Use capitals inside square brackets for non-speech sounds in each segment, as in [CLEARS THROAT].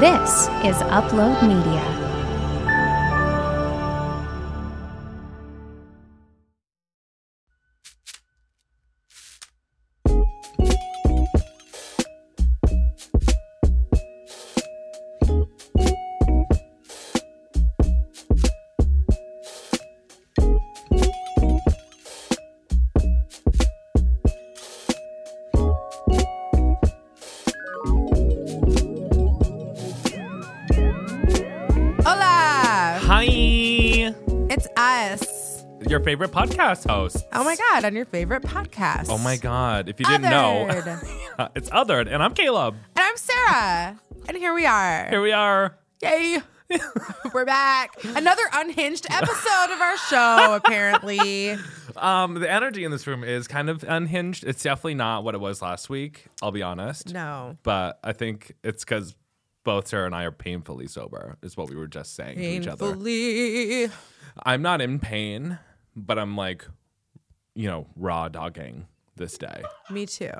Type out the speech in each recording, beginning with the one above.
This is Upload Media. Favorite podcast host. Oh my God, on your favorite podcast. Oh my god! If you didn't know, [LAUGHS] it's Othered, and I'm Caleb. And I'm Sarah. And here we are. Here we are. Yay. [LAUGHS] We're back. Another unhinged episode of our show, apparently. [LAUGHS] Um, the energy in this room is kind of unhinged. It's definitely not what it was last week. I'll be honest. No. But I think it's because both Sarah and I are painfully sober. Is what we were just saying to each other. Painfully. I'm not in pain, but I'm like, you know, raw dogging this day. Me too.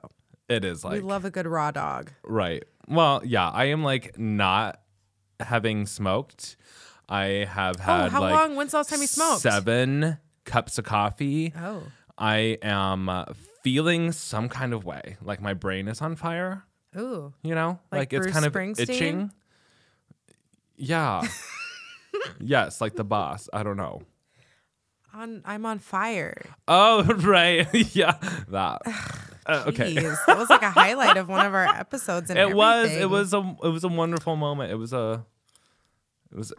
It is like we love a good raw dog. Right. Well, yeah, I am like not having smoked. I have had Oh, how like long? When's the last time you smoked? Seven cups of coffee. Oh. I am uh, feeling some kind of way, like my brain is on fire. Ooh. You know, Like it's Bruce kind of itching. Yeah. [LAUGHS] yes, like the boss. I don't know. On I'm on fire. Oh, [LAUGHS] right. [LAUGHS] yeah, that. Uh, okay. Jeez, that was like a highlight of one of our episodes. And [LAUGHS] It was. It was a. It was a wonderful moment. It was a. It was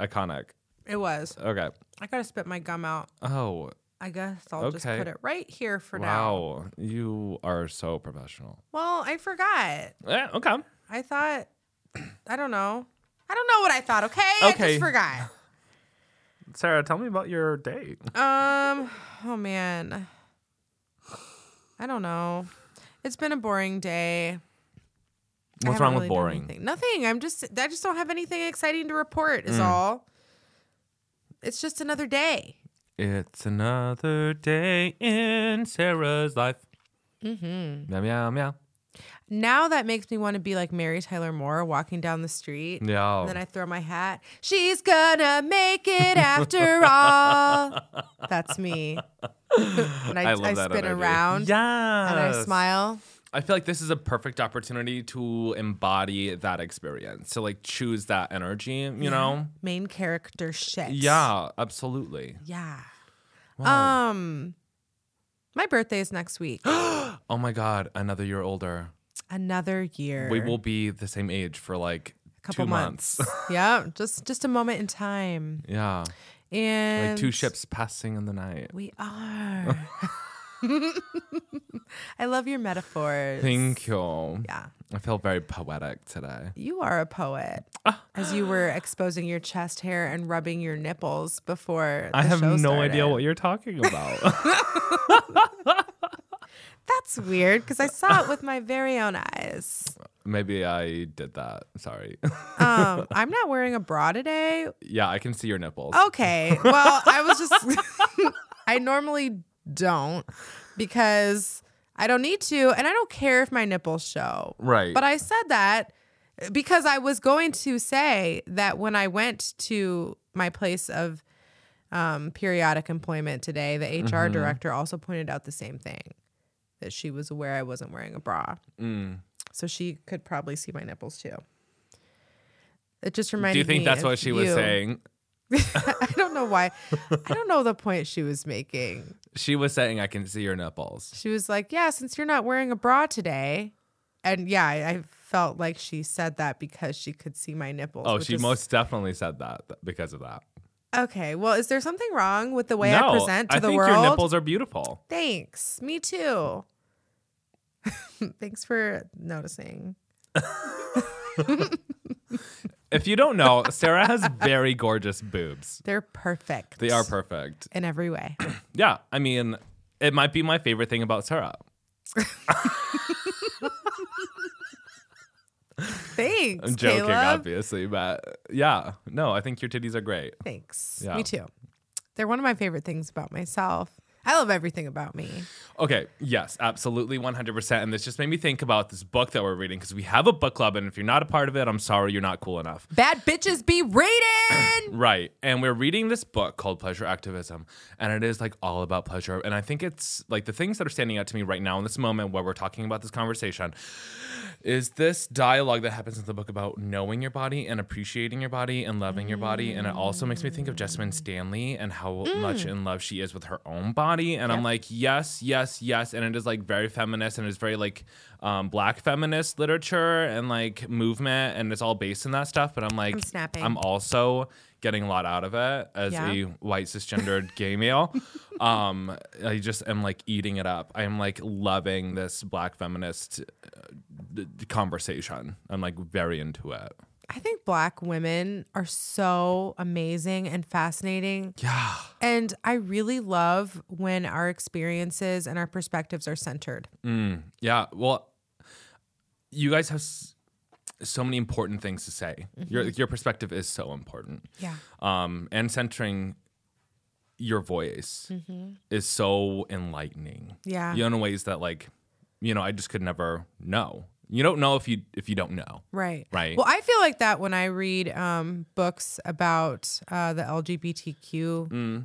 iconic. It was. Okay. I gotta spit my gum out. Oh, I guess I'll just put it right here for now. wow. You are so professional. Well, I forgot. Yeah, okay. I thought, [CLEARS THROAT] I don't know. I don't know what I thought. Okay, I Okay. just forgot. Sarah, tell me about your date. Um. Oh man. I don't know. It's been a boring day. What's wrong really with boring? Nothing. I'm just. I just don't have anything exciting to report. Mm. Is all. It's just another day. It's another day in Sarah's life. Mm-hmm. Meow, meow, meow. Now that makes me want to be like Mary Tyler Moore walking down the street. Yeah. And then I throw my hat. She's gonna make it after all. [LAUGHS] That's me. and I, I I spin around Yes. and I smile. I feel like this is a perfect opportunity to embody that experience. To like choose that energy, you know? Main character shit. Yeah, absolutely. Yeah. Um, my birthday is next week. [GASPS] Oh my God, another year older. Another year. We will be the same age for like a couple two months. [LAUGHS] yeah, just just a moment in time. yeah. And Like two ships passing in the night. We [LAUGHS] are. [LAUGHS] I love your metaphors. Thank you. Yeah. I feel very poetic today. You are a poet. Ah. As you were exposing your chest hair and rubbing your nipples before the I have no idea what you're talking about. [LAUGHS] [LAUGHS] That's weird because I saw it with my very own eyes. Maybe I did that. Sorry. Um, [LAUGHS] I'm not wearing a bra today. yeah, I can see your nipples. Okay. Well, I was just, I normally don't because I don't need to. And I don't care if my nipples show. Right. But I said that because I was going to say that when I went to my place of um, periodic employment today, the HR Mm-hmm. director also pointed out the same thing that she was aware I wasn't wearing a bra. Mm. So she could probably see my nipples too. It just reminded me. Do you think that's what she was saying? [LAUGHS] I don't know why. I don't know the point she was making. She was saying I can see your nipples. She was like, "Yeah, since you're not wearing a bra today," and yeah, I, I felt like she said that because she could see my nipples. Oh, she is- most definitely said that because of that. okay. Well, is there something wrong with the way no, I present to I the think world? your nipples are beautiful. Thanks. Me too. [LAUGHS] Thanks for noticing. [LAUGHS] [LAUGHS] If you don't know, Sarah has very gorgeous boobs. They're perfect. They are perfect. in every way. [CLEARS THROAT] Yeah, I mean, it might be my favorite thing about Sarah. [LAUGHS] Thanks. I'm joking, Caleb. obviously, but yeah, no, I think your titties are great. Thanks. Yeah. Me too. They're one of my favorite things about myself. I love everything about me. Okay, yes, absolutely, 100%. And this just made me think about this book that we're reading because we have a book club. And if you're not a part of it, I'm sorry, you're not cool enough. Bad bitches be rated. [COUGHS] Right. And we're reading this book called Pleasure Activism. And it is like all about pleasure. And I think it's like the things that are standing out to me right now in this moment where we're talking about this conversation is this dialogue that happens in the book about knowing your body and appreciating your body and loving your body. And it also makes me think of Jessamyn Stanley and how mm. much in love she is with her own body. And I'm like, yes, yes, yes. And it is like very feminist and it's very like um, black feminist literature and like movement. And it's all based in that stuff. But I'm like, I'm snapping. I'm also getting a lot out of it as Yeah. a white cisgendered gay male. [LAUGHS] Um, I just am like eating it up. I'm like loving this black feminist uh, conversation. I'm like very into it. I think black women are so amazing and fascinating. Yeah. And I really love when our experiences and our perspectives are centered. Mm, yeah. Well, you guys have s- so many important things to say. Your your perspective is so important. Yeah. Um, and centering your voice is so enlightening. Yeah. You know, in ways that like, you know, I just could never know. You don't know if you if you don't know. Right. Right. Well, I feel like that when I read um, books about uh, the LGBTQIA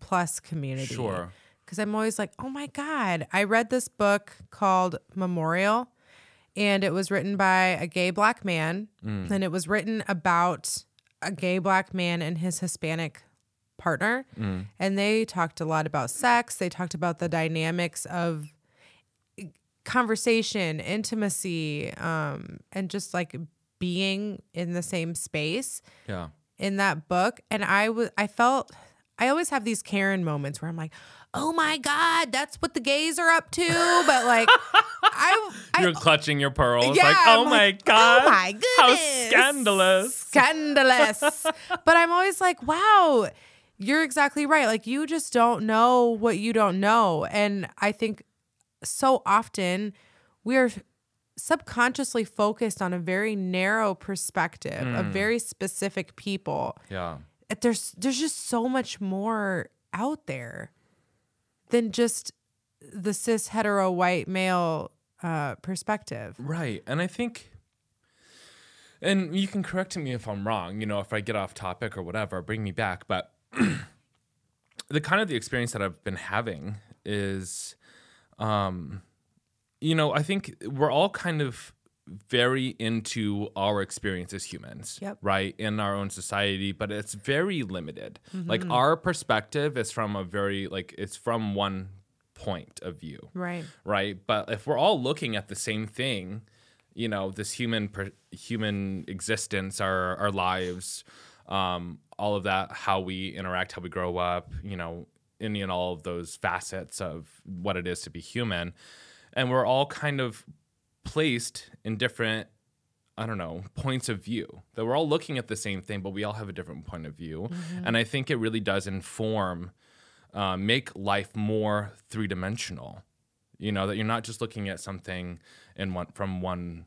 plus community. Sure. Because I'm always like, oh my God. I read this book called Memorial, and it was written by a gay black man. And it was written about a gay black man and his Hispanic partner. And they talked a lot about sex, they talked about the dynamics of conversation, intimacy, um, and just like being in the same space Yeah. in that book. And I was, I felt, I always have these Karen moments where I'm like, oh my God, that's what the gays are up to. But like, [LAUGHS] I, I You're clutching your pearls Yeah, like, I'm oh my like, god. oh my goodness, How scandalous. scandalous. [LAUGHS] but I'm always like, wow, you're exactly right. Like you just don't know what you don't know. And I think so often we are subconsciously focused on a very narrow perspective of very specific people. Yeah. There's there's just so much more out there than just the cis hetero white male uh, perspective. Right. And I think and you can correct me if I'm wrong, you know, if I get off topic or whatever, bring me back, but [CLEARS THROAT] the kind of the experience that I've been having is um you know, I think we're all kind of very into our experience as humans, Yep. right, in our own society, but it's very limited. Like our perspective is from a very like it's from one point of view Right. right? But if we're all looking at the same thing, you know, this human per, human existence, our our lives, um, all of that, how we interact, how we grow up, you know, any and all of those facets of what it is to be human, and we're all kind of placed in different. I don't know, points of view. That we're all looking at the same thing, but we all have a different point of view. And I think it really does inform, uh, make life more three dimensional you know that you're not just looking at something in one from one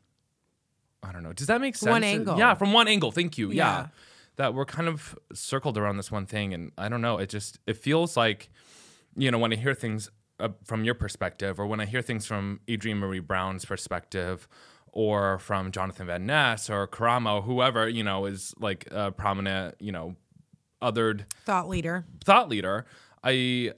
i don't know does that make sense One angle. yeah from one angle thank you yeah. Yeah. That we're kind of circled around this one thing and i don't know it just it feels like you know when i hear things uh, from your perspective or when i hear things from adrienne maree brown's perspective or from jonathan van ness or karama or whoever you know is like a prominent you know othered Thought leader. thought leader, I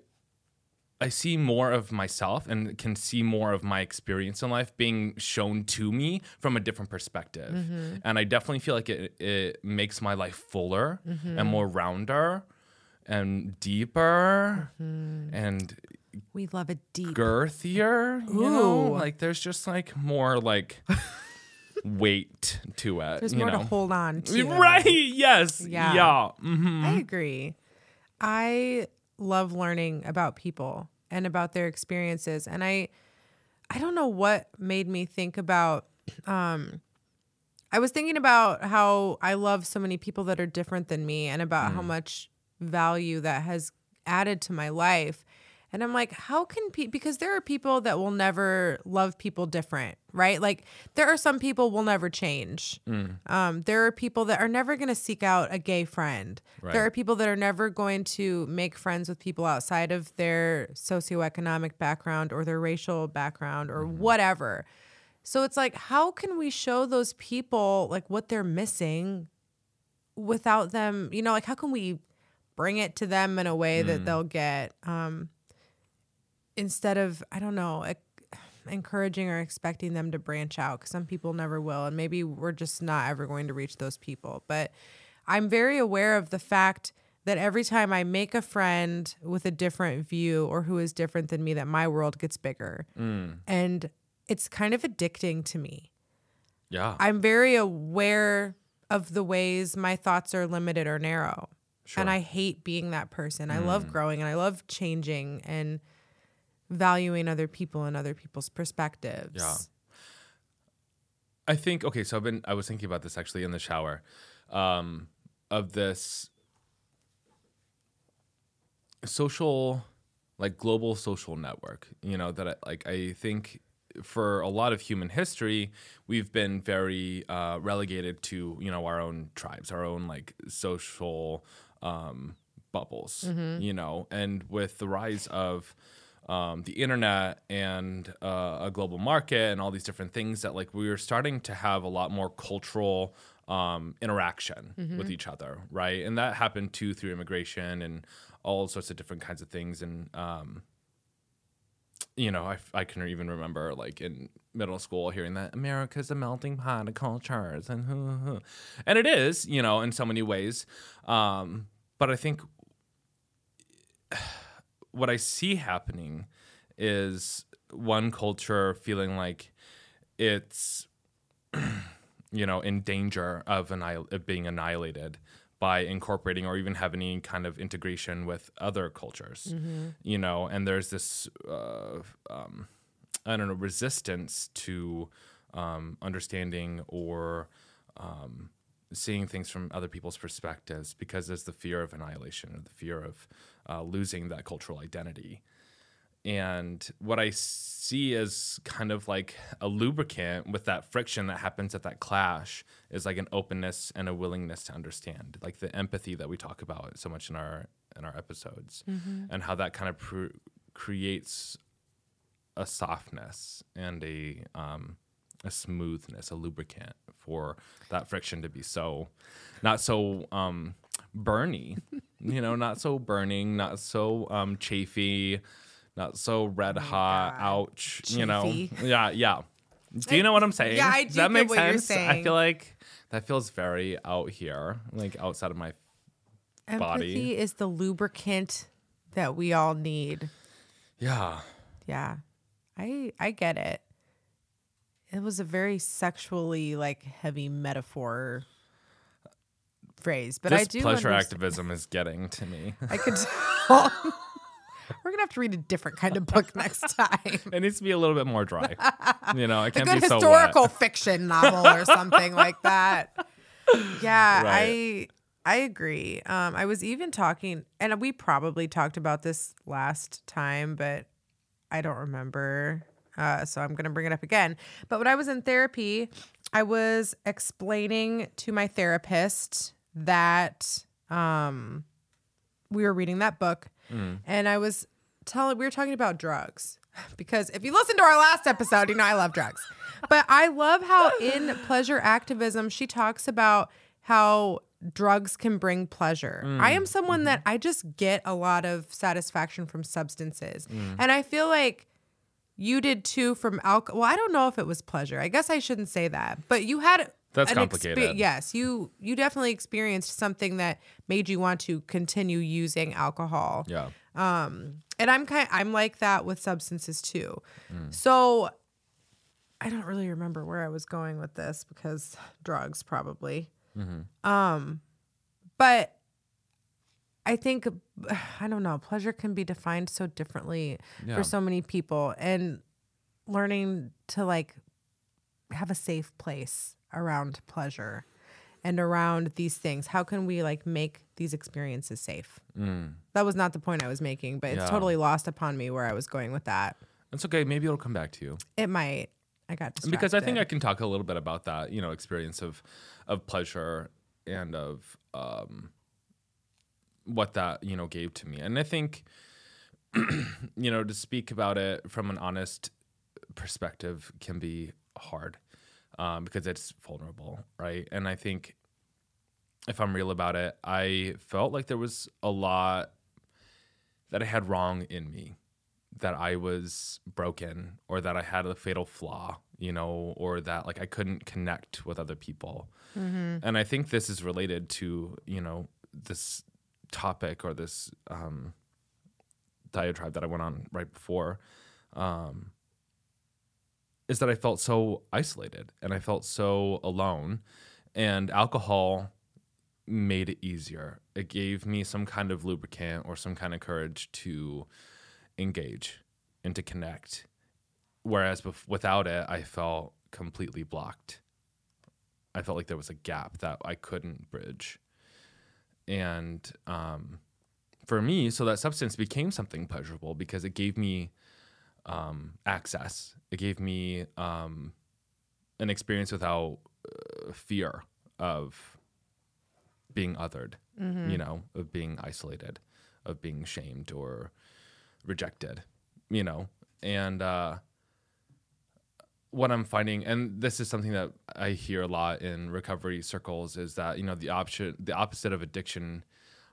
I see more of myself and can see more of my experience in life being shown to me from a different perspective. Mm-hmm. And I definitely feel like it, it makes my life fuller and mm-hmm. more rounder and deeper mm-hmm. and We love a deep. girthier. You know, Ooh. like there's just like more like [LAUGHS] weight to it. There's you more know? to hold on [LAUGHS] to. Right. Yes. Yeah. Yeah. I agree. I love learning about people and about their experiences. And I I don't know what made me think about um I was thinking about how I love so many people that are different than me and about how much value that has added to my life. And I'm like, how can people, because there are people that will never love people different, right? Like, there are some people will never change. Mm. Um, there are people that are never going to seek out a gay friend. Right. There are people that are never going to make friends with people outside of their socioeconomic background or their racial background or Mm-hmm. whatever. So it's like, how can we show those people like what they're missing without them, you know, like how can we bring it to them in a way Mm. that they'll get um instead of I don't know, ec- encouraging or expecting them to branch out cuz some people never will and maybe we're just not ever going to reach those people. But I'm very aware of the fact that every time I make a friend with a different view or who is different than me that my world gets bigger. Mm. And it's kind of addicting to me. Yeah. I'm very aware of the ways my thoughts are limited or narrow. Sure. And I hate being that person. I love mm. growing and I love changing and valuing other people and other people's perspectives. Yeah. I think okay, so I've been I was thinking about this actually in the shower, um, of this social, like global social network. You know that I, like I think for a lot of human history, we've been very uh, relegated to you know our own tribes, our own like social um, bubbles. You know, and with the rise of um, the internet and uh, a global market and all these different things that like we were starting to have a lot more cultural um, interaction with each other, right? And that happened too through immigration and all sorts of different kinds of things. And um, you know, I, I can even remember like in middle school hearing that America's a melting pot of cultures and and it is, you know, in so many ways. Um, but I think what I see happening is one culture feeling like it's [CLEARS THROAT] you know in danger of, annihil- of being annihilated by incorporating or even having any kind of integration with other cultures. You know and there's this uh, um, i don't know resistance to um, understanding or um, seeing things from other people's perspectives because there's the fear of annihilation or the fear of uh, losing that cultural identity. And what I see as kind of like a lubricant with that friction that happens at that clash is like an openness and a willingness to understand, like the empathy that we talk about so much in our in our episodes, and how that kind of pr- creates a softness and a um, a smoothness, a lubricant for that friction to be so not so um, burny, [LAUGHS] you know, not so burning, not so um, chafy, not so red hot. God. Ouch, you know. Yeah, yeah. Do you know what I'm saying? Yeah, I do that get make what you're sense? I feel like that feels very out here, like outside of my Empathy Body. is the lubricant that we all need. yeah. Yeah. I I get it. It was a very sexually like heavy metaphor phrase, but this I do pleasure understand- activism is getting to me. [LAUGHS] I could tell. [LAUGHS] We're gonna have to read a different kind of book next [LAUGHS] time. it needs to be a little bit more dry. You know, it A can't good be so historical fiction novel or something like that. Yeah, Right. I I agree. Um, I was even talking, and we probably talked about this last time, but I don't remember. Uh, so I'm gonna bring it up again. But when I was in therapy, I was explaining to my therapist that um, we were reading that book, mm. and I was telling we were talking about drugs [LAUGHS] because if you listen to our last episode, you know I love drugs. But I love how in [LAUGHS] pleasure activism she talks about how drugs can bring pleasure. Mm. I am someone that mm-hmm. I just get a lot of satisfaction from substances. Mm. And I feel like you did too from alcohol. Well, I don't know if it was pleasure. I guess I shouldn't say that. But you had That's an expe- complicated. yes, you you definitely experienced something that made you want to continue using alcohol. Yeah. Um, and I'm kind I'm like that with substances too. So I don't really remember where I was going with this because drugs probably. Um, but I think [SIGHS] I don't know. Pleasure can be defined so differently Yeah. for so many people, and learning to like have a safe place around pleasure and around these things. How can we like make these experiences safe? That was not the point I was making, but it's totally lost upon me where I was going with that. It's okay. Maybe it'll come back to you. It might. I got distracted. because I think I can talk a little bit about that, you know, experience of of pleasure and of um, what that you know gave to me, and I think [CLEARS THROAT] you know to speak about it from an honest perspective can be hard um, because it's vulnerable, right? And I think if I'm real about it, I felt like there was a lot that I had wrong in me that I was broken or that I had a fatal flaw, you know, or that like I couldn't connect with other people. And I think this is related to, you know, this topic or this um, diatribe that I went on right before. Um, is that I felt so isolated and I felt so alone. And alcohol made it easier. It gave me some kind of lubricant or some kind of courage to engage and to connect. Whereas bef- without it, I felt completely blocked. I felt like there was a gap that I couldn't bridge. And um, for me, so that substance became something pleasurable because it gave me um, access. It gave me um, an experience without uh, fear of being othered, you know, of being isolated, of being shamed or rejected, you know. And uh, what I'm finding, and this is something that I hear a lot in recovery circles, is that you know the option, the opposite of addiction,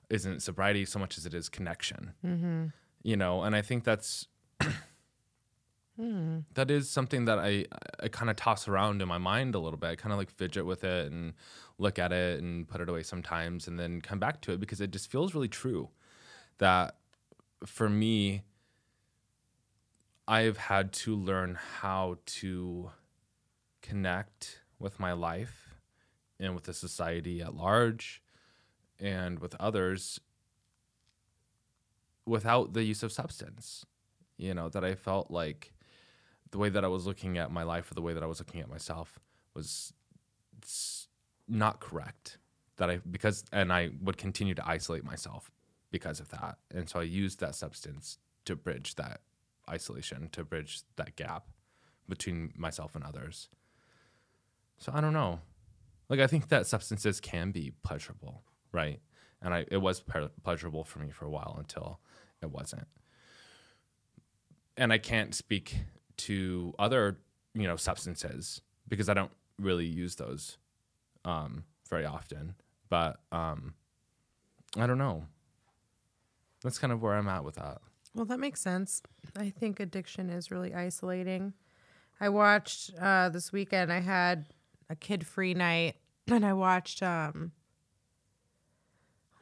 isn't sobriety so much as it is connection. You know, and I think that's Hmm. that is something that I I kind of toss around in my mind a little bit. Kind of like fidget with it and look at it and put it away sometimes, and then come back to it because it just feels really true. That for me, I've had to learn how to connect with my life and with the society at large and with others without the use of substance. You know, that I felt like the way that I was looking at my life or the way that I was looking at myself was not correct. That I, because, and I would continue to isolate myself because of that. And so I used that substance to bridge that isolation, to bridge that gap between myself and others. So I don't know. Like I think that substances can be pleasurable, right? And I it was ple- pleasurable for me for a while until it wasn't. And I can't speak to other, you know, substances because I don't really use those um, very often. But um, I don't know. That's kind of where I'm at with that. Well, that makes sense. I think addiction is really isolating. I watched uh, this weekend. I had a kid-free night, and I watched. Um,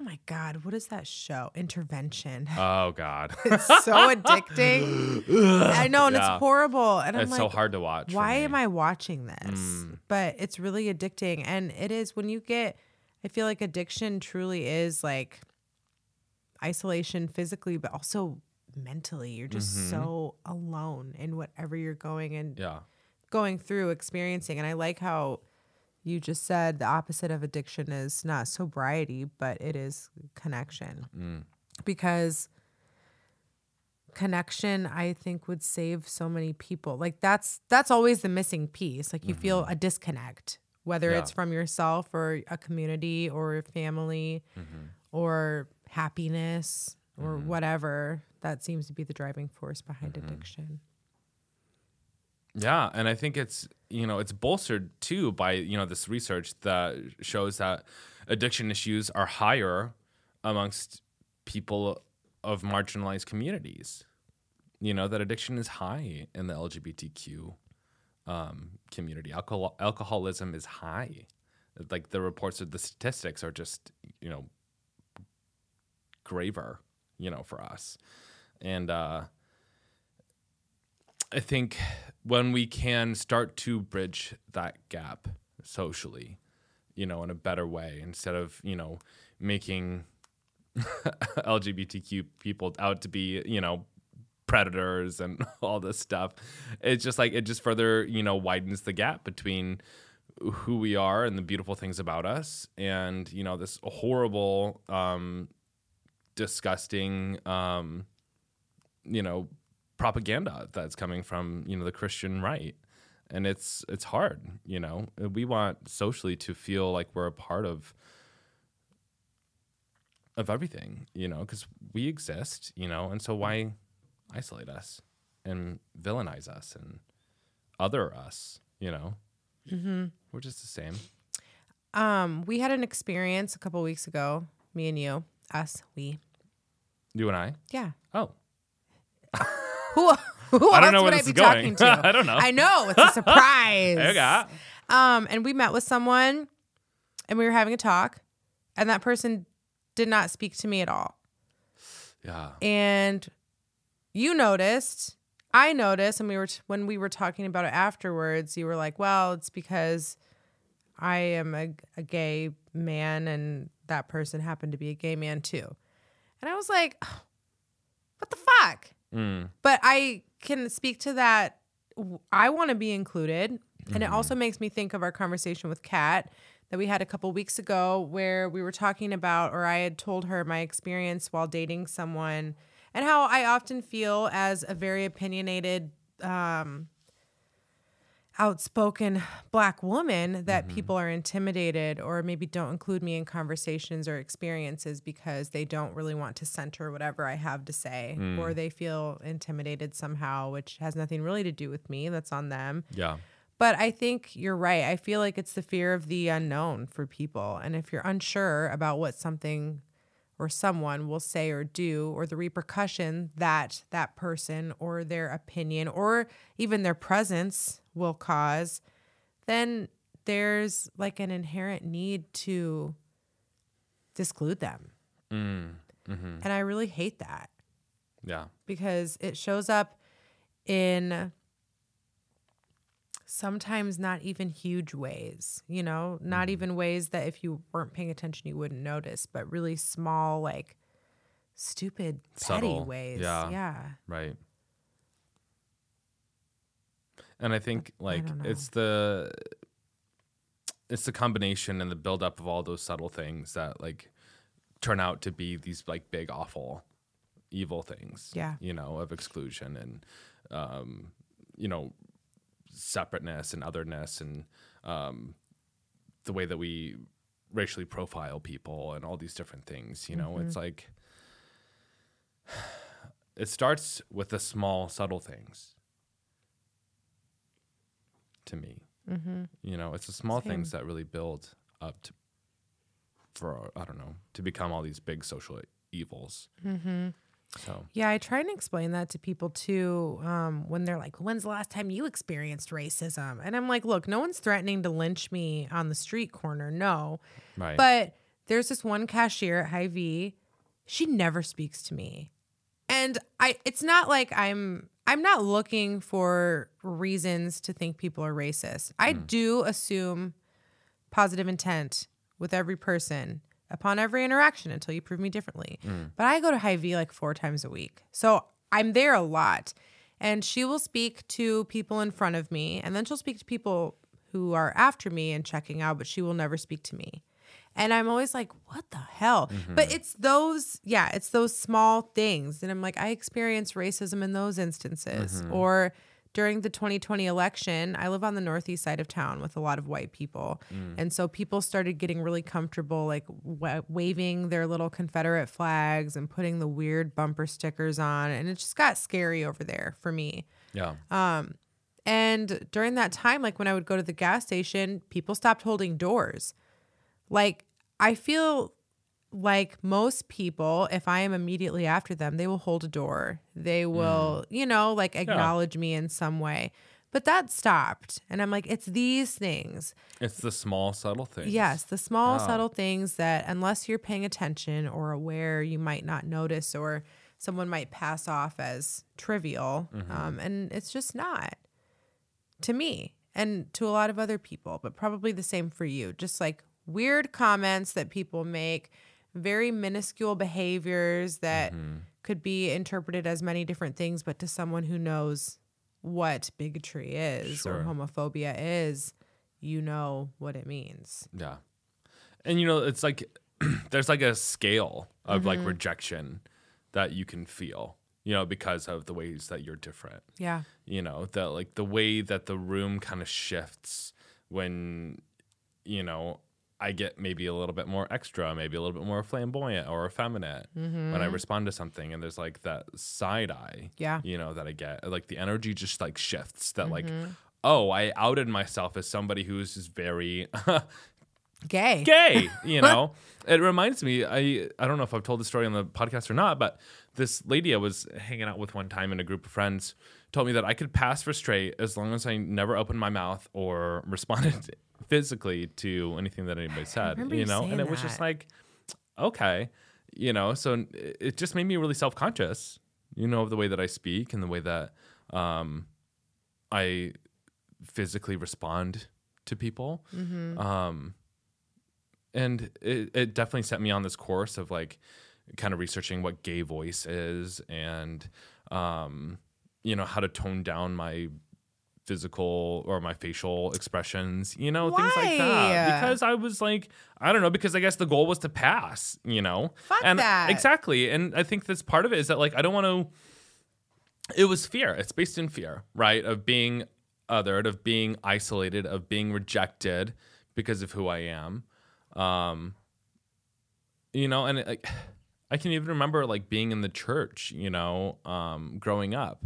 oh my God, what is that show? Intervention. [LAUGHS] Oh God, It's so [LAUGHS] addicting. I know, and Yeah. it's horrible. And I'm it's like, so hard to watch. why am I watching this? Mm. But it's really addicting. And it is when you get, I feel like addiction truly is like isolation physically, but also mentally. You're just so alone in whatever you're going and Mm-hmm. Yeah. going through, experiencing. And I like how you just said the opposite of addiction is not sobriety, but it is connection. Mm. Because connection I think would save so many people. Like that's that's always the missing piece. Like you feel a disconnect, whether Mm-hmm. Yeah. it's from yourself or a community or a family Mm-hmm. or happiness or Mm-hmm. whatever. That seems to be the driving force behind addiction. Yeah, and I think it's you know it's bolstered too by you know this research that shows that addiction issues are higher amongst people of marginalized communities. You know that addiction is high in the LGBTQ um, community. Alcohol alcoholism is high. Like the reports of the statistics are just you know graver, you know, for us, and. uh I think when we can start to bridge that gap socially, you know, in a better way, instead of, you know, making [LAUGHS] LGBTQ people out to be, you know, predators and [LAUGHS] all this stuff. It's just like, it just further, you know, widens the gap between who we are and the beautiful things about us and you know this horrible um disgusting um you know propaganda that's coming from you know the christian right and it's it's hard you know we want socially to feel like we're a part of of everything you know because we exist you know and so why isolate us and villainize us and other us you know mm-hmm. we're just the same Um, we had an experience a couple weeks ago. Me and you, us, we. you and i Yeah. oh [LAUGHS] Who? Who I don't else would I be going. talking to? [LAUGHS] I don't know. I know it's a [LAUGHS] surprise. okay Um, and we met with someone, and we were having a talk, and that person did not speak to me at all. yeah And you noticed, I noticed, and we were t- when we were talking about it afterwards. You were like, "Well, it's because I am a, a gay man, and that person happened to be a gay man too." And I was like, "What the fuck?" Mm. But I can speak to that. I want to be included. And it also makes me think of our conversation with Kat that we had a couple weeks ago where we were talking about, or I had told her my experience while dating someone and how I often feel as a very opinionated, um, outspoken black woman that mm-hmm. people are intimidated or maybe don't include me in conversations or experiences because they don't really want to center whatever I have to say or mm. they feel intimidated somehow, which has nothing really to do with me. That's on them. yeah But I think you're right. I feel like it's the fear of the unknown for people. And if you're unsure about what something or someone will say or do, or the repercussion that that person or their opinion or even their presence will cause, then there's like an inherent need to disclude them. mm. hmm And I really hate that yeah because it shows up in sometimes not even huge ways, you know, not even ways that if you weren't paying attention you wouldn't notice, but really small, like stupid, petty Subtle, ways. yeah. Yeah. Right. And I think like don't it's the it's the combination and the buildup of all those subtle things that like turn out to be these like big awful evil things. Yeah. You know, of exclusion and um, you know, separateness and otherness and um the way that we racially profile people and all these different things, you know, it's like [SIGHS] it starts with the small subtle things to me Mm-hmm. you know it's the small things that really build up to for i don't know to become all these big social evils Mm-hmm. so Yeah, I try and explain that to people too um, when they're like, When's the last time you experienced racism? And I'm like, Look, no one's threatening to lynch me on the street corner. No. right But there's this one cashier at Hy-Vee. She never speaks to me. And I it's not like I'm I'm not looking for reasons to think people are racist. I hmm. do assume positive intent with every person upon every interaction until you prove me differently. Hmm. But I go to Hy-Vee like four times a week. So I'm there a lot. And she will speak to people in front of me and then she'll speak to people who are after me and checking out, but she will never speak to me. And I'm always like, what the hell? Mm-hmm. But it's those, yeah, it's those small things. And I'm like, I experienced racism in those instances. Mm-hmm. Or during the 2020 election, I live on the northeast side of town with a lot of white people. Mm. And so people started getting really comfortable, like wa- waving their little Confederate flags and putting the weird bumper stickers on. And it just got scary over there for me. yeah um, And during that time, like when I would go to the gas station, people stopped holding doors. Like, I feel like most people, if I am immediately after them, they will hold a door. They will, you know, like acknowledge me in some way. But that stopped. And I'm like, it's these things. it's the small subtle things Yes, the small, Oh. subtle things that, unless you're paying attention or aware, you might not notice or someone might pass off as trivial. Um, and it's just not to me and to a lot of other people, but probably the same for you. Just like weird comments that people make, very minuscule behaviors that mm-hmm. could be interpreted as many different things, but to someone who knows what bigotry is Sure. or homophobia is, you know what it means. Yeah. And you know, it's like [CLEARS THROAT] there's like a scale of like mm-hmm. rejection that you can feel, you know, because of the ways that you're different. Yeah. You know, that like the way that the room kind of shifts when, you know, I get maybe a little bit more extra, maybe a little bit more flamboyant or effeminate when I mm-hmm. respond to something. And there's like that side eye, Yeah. you know, that I get. Like the energy just like shifts that, like, mm-hmm. oh, I outed myself as somebody who's just very [LAUGHS] Gay. gay you [LAUGHS] know? It reminds me i i don't know if i've told the story on the podcast or not but this lady i was hanging out with one time in a group of friends told me that i could pass for straight as long as i never opened my mouth or [LAUGHS] responded physically to anything that anybody said you you know? And it was just like okay you know? So it it just made me really self-conscious you know of the way that i speak and the way that um i physically respond to people. Mm-hmm. um and it, it definitely set me on this course of like kind of researching what gay voice is and um you know how to tone down my physical or my facial expressions you know things like that. Because i was like i don't know because i guess the goal was to pass you know? Fuck and that. exactly and i think that's part of it is that like i don't want to it was fear it's based in fear right of being othered of being isolated of being rejected because of who i am um you know and like [SIGHS] i can even remember like being in the church you know um growing up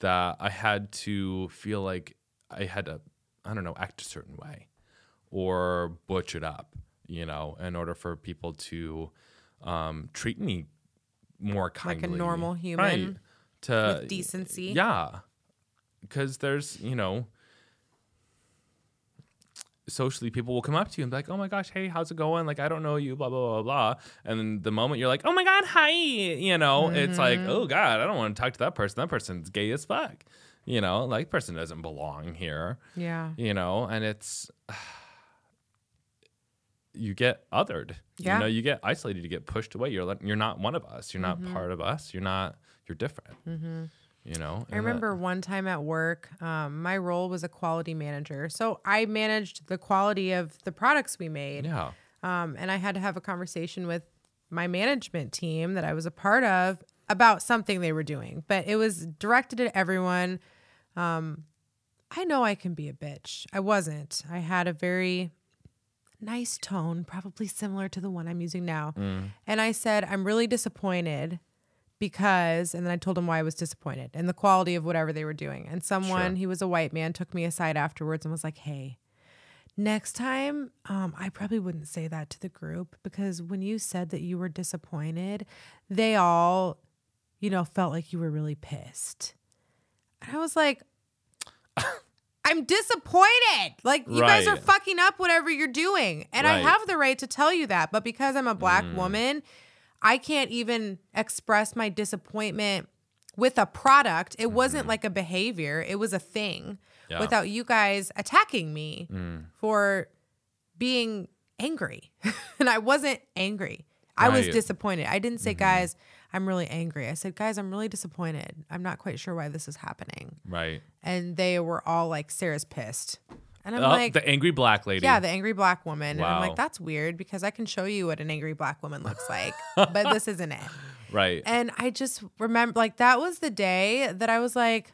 that i had to feel like i had to i don't know act a certain way or butch it up you know in order for people to um treat me more kindly, Like a normal right. Human to with decency. yeah. Because there's you know socially people will come up to you and be like oh my gosh hey how's it going? Like i don't know you blah blah blah blah. And then the moment you're like oh my god hi you know it's like Mm-hmm. oh god i don't want to talk to that person. That person's gay as fuck. You know like person doesn't belong here. Yeah. you know and it's [SIGHS] you get othered. Yeah. you know you get isolated you get pushed away. You're you're not one of us. You're not Mm-hmm. part of us. You're not you're different you know I remember one time at work, um, my role was a quality manager. So I managed the quality of the products we made. yeah Um, and I had to have a conversation with my management team that I was a part of about something they were doing, but it was directed at everyone. Um, I know I can be a bitch. I wasn't. I had a very nice tone, probably similar to the one I'm using now. And I said, I'm really disappointed because, and then I told him why I was disappointed and the quality of whatever they were doing. And someone, Sure. he was a white man, took me aside afterwards and was like, hey, next time um, i probably wouldn't say that to the group because when you said that you were disappointed they all you know felt like you were really pissed. And i was like [LAUGHS] i'm disappointed. Like you guys are fucking up whatever you're doing. And i have the right to tell you that but because i'm a black woman i can't even express my disappointment with a product it wasn't mm. like a behavior it was a thing Yeah. without you guys attacking me mm. for being angry. [LAUGHS] and I wasn't angry. I was disappointed. I didn't say, mm-hmm. guys, I'm really angry. I said, guys, I'm really disappointed. I'm not quite sure why this is happening. right And they were all like, Sarah's pissed. And I'm oh, like, the angry black lady yeah, the angry black woman. And I'm like, that's weird because I can show you what an angry black woman looks like, [LAUGHS] but this isn't it. right And I just remember, like, that was the day that I was like,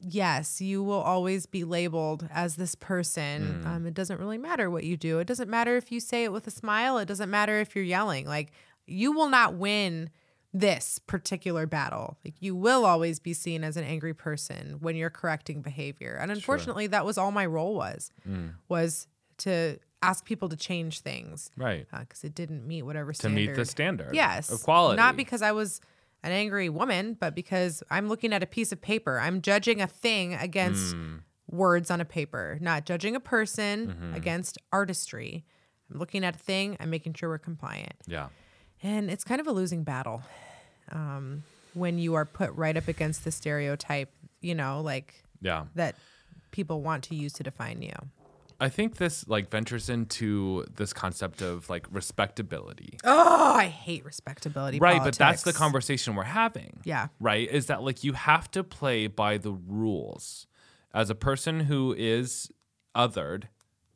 yes, you will always be labeled as this person. Mm. Um, it doesn't really matter what you do. It doesn't matter if you say it with a smile. It doesn't matter if you're yelling. Like, you will not win this particular battle. Like, you will always be seen as an angry person when you're correcting behavior. And unfortunately, that was all my role was, Mm. was to ask people to change things right because it didn't meet whatever to meet the standard Yes. of quality Not because I was an angry woman, but because I'm looking at a piece of paper. I'm judging a thing against Hmm. words on a paper, not judging a person Mm-hmm. against artistry. I'm looking at a thing, I'm making sure we're compliant. yeah And it's kind of a losing battle um, when you are put right up against the stereotype, you know, like yeah that people want to use to define you. I think this like ventures into this concept of like respectability. Oh, I hate respectability. right, but that's the conversation we're having. Yeah. Right? Is that like you have to play by the rules as a person who is othered,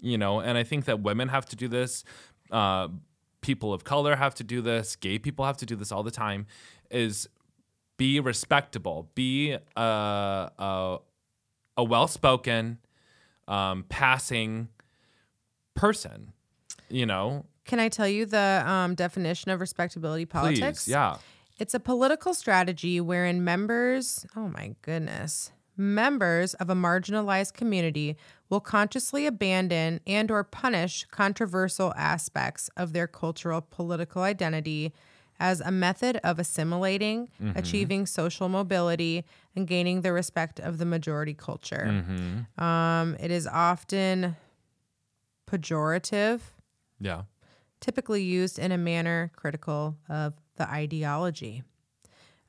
you know, and I think that women have to do this, uh, people of color have to do this, gay people have to do this all the time, is be respectable, be a, a, a well spoken, um, passing person, you know? Can I tell you the um, definition of respectability politics? Please, yeah. It's a political strategy wherein members, oh my goodness, members of a marginalized community will consciously abandon and or punish controversial aspects of their cultural political identity as a method of assimilating, achieving social mobility, and gaining the respect of the majority culture. Um, it is often pejorative, Yeah. typically used in a manner critical of the ideology.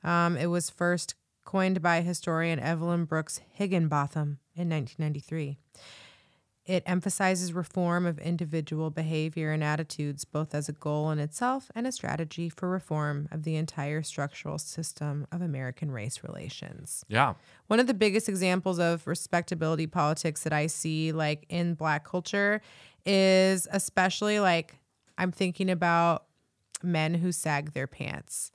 Um, it was first coined by historian Evelyn Brooks Higginbotham in 1993. It emphasizes reform of individual behavior and attitudes, both as a goal in itself and a strategy for reform of the entire structural system of American race relations. Yeah. One of the biggest examples of respectability politics that I see like in black culture is especially like I'm thinking about men who sag their pants.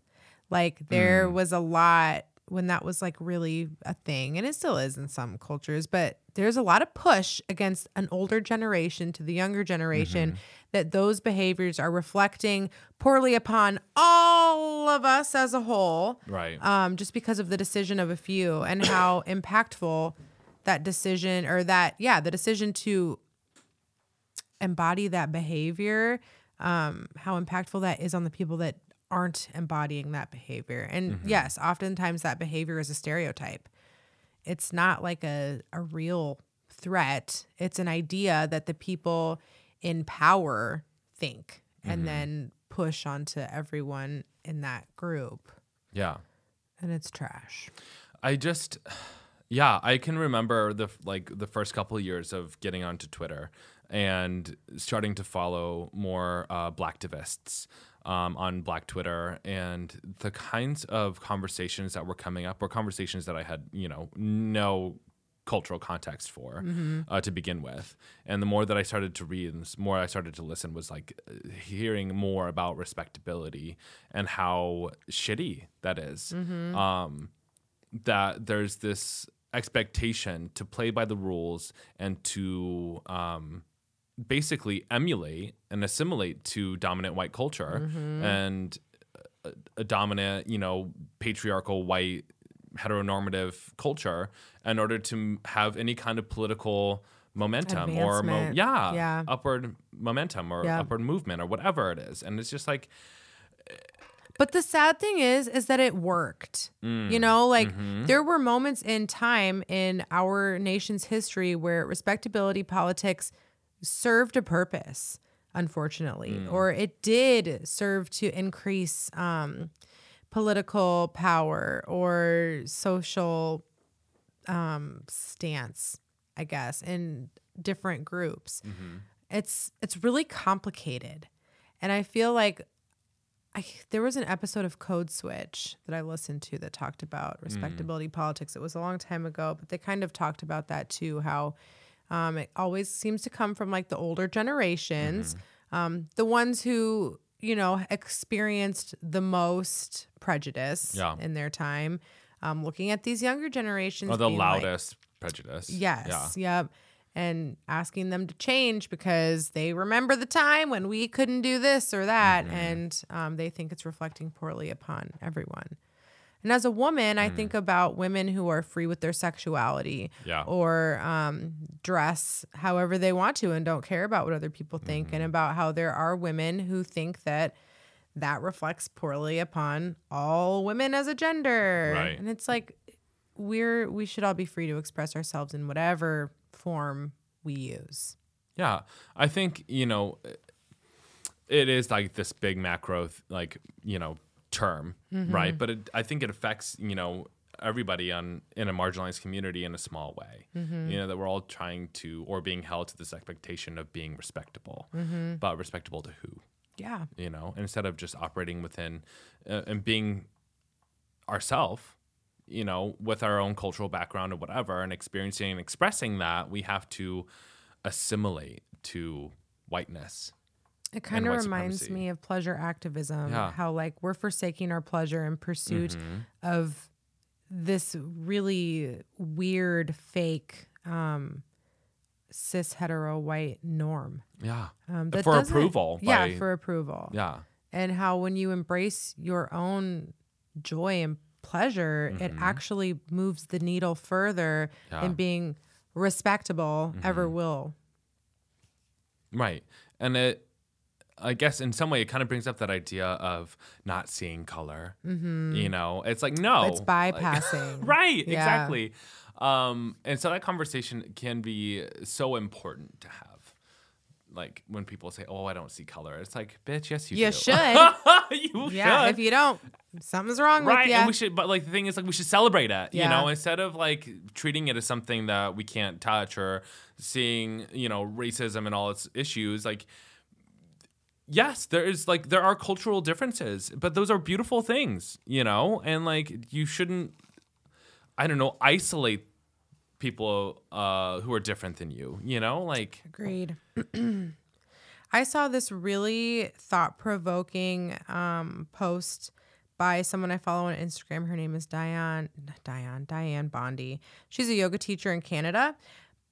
Like there hmm. was a lot when that was like really a thing and it still is in some cultures, but there's a lot of push against an older generation to the younger generation that those behaviors are reflecting poorly upon all of us as a whole Right. um, just because of the decision of a few and how [COUGHS] impactful that decision or that yeah the decision to embody that behavior um, how impactful that is on the people that aren't embodying that behavior. And yes oftentimes that behavior is a stereotype. It's not like a, a real threat. It's an idea that the people in power think and then push onto everyone in that group. Yeah. and it's trash. I just, [SIGHS] yeah, I can remember the like the first couple of years of getting onto Twitter and starting to follow more uh, blacktivists um, on Black Twitter, and the kinds of conversations that were coming up were conversations that I had, you know, no cultural context for uh, to begin with. And the more that I started to read and the more I started to listen was like hearing more about respectability and how shitty that is. Um, that there's this expectation to play by the rules and to um, basically emulate and assimilate to dominant white culture mm-hmm. and uh, a, a dominant, you know, patriarchal white heteronormative culture in order to have any kind of political momentum or mo- yeah, Yeah. upward momentum or Yeah. upward movement or whatever it is and it's just like eh. But the sad thing is, is that it worked. Mm. You know, like mm-hmm. there were moments in time in our nation's history where respectability politics served a purpose, unfortunately, or it did serve to increase um, political power or social um, stance, I guess, in different groups. It's it's really complicated, and I feel like I, there was an episode of Code Switch that I listened to that talked about respectability politics. It was a long time ago, but they kind of talked about that too. How um, it always seems to come from like the older generations, um, the ones who you know experienced the most prejudice Yeah. in their time. Um, looking at these younger generations, or the being like, loudest prejudice Yes. yeah Yep. And asking them to change because they remember the time when we couldn't do this or that. Mm-hmm. And um, they think it's reflecting poorly upon everyone. And as a woman, Mm. I think about women who are free with their sexuality Yeah. or um, dress however they want to and don't care about what other people think, Mm-hmm. and about how there are women who think that that reflects poorly upon all women as a gender. Right. And it's like we're we should all be free to express ourselves in whatever form we use. Yeah, I think you know, it is like this big macro like you know term, mm-hmm. right? But it, I think it affects you know everybody on in a marginalized community in a small way. Mm-hmm. You know that we're all trying to or being held to this expectation of being respectable, mm-hmm. but respectable to who? Yeah. You know, instead of just operating within uh, and being ourself you know, with our own cultural background or whatever, and experiencing and expressing that, we have to assimilate to whiteness. It kind of reminds supremacy. me of pleasure activism. Yeah. How like we're forsaking our pleasure in pursuit Mm-hmm. of this really weird fake um cis hetero white norm. Yeah. Um, that For approval Yeah, by- for approval. Yeah. And how when you embrace your own joy and pleasure, it actually moves the needle further Mm-hmm. Yeah. than being respectable ever will. Right. And it, I guess in some way, it kind of brings up that idea of not seeing color. You know, it's like, no. Mm-hmm. It's like- [LAUGHS] bypassing. right. Yeah. Exactly. Um, and so that conversation can be so important to have. Like when people say, "Oh, I don't see color," it's like, "Bitch, yes, you You do." should. [LAUGHS] you Yeah, should. if you don't, something's wrong right with you. Right, and we should but like the thing is like we should celebrate it you know instead of like treating it as something that we can't touch or seeing you know racism and all its issues like yes there is like there are cultural differences but those are beautiful things you know and like you shouldn't i don't know isolate people uh who are different than you you know like Agreed. [CLEARS THROAT] I saw this really thought provoking um, post by someone I follow on Instagram. Her name is Diane, Diane, Diane Bondy. She's a yoga teacher in Canada,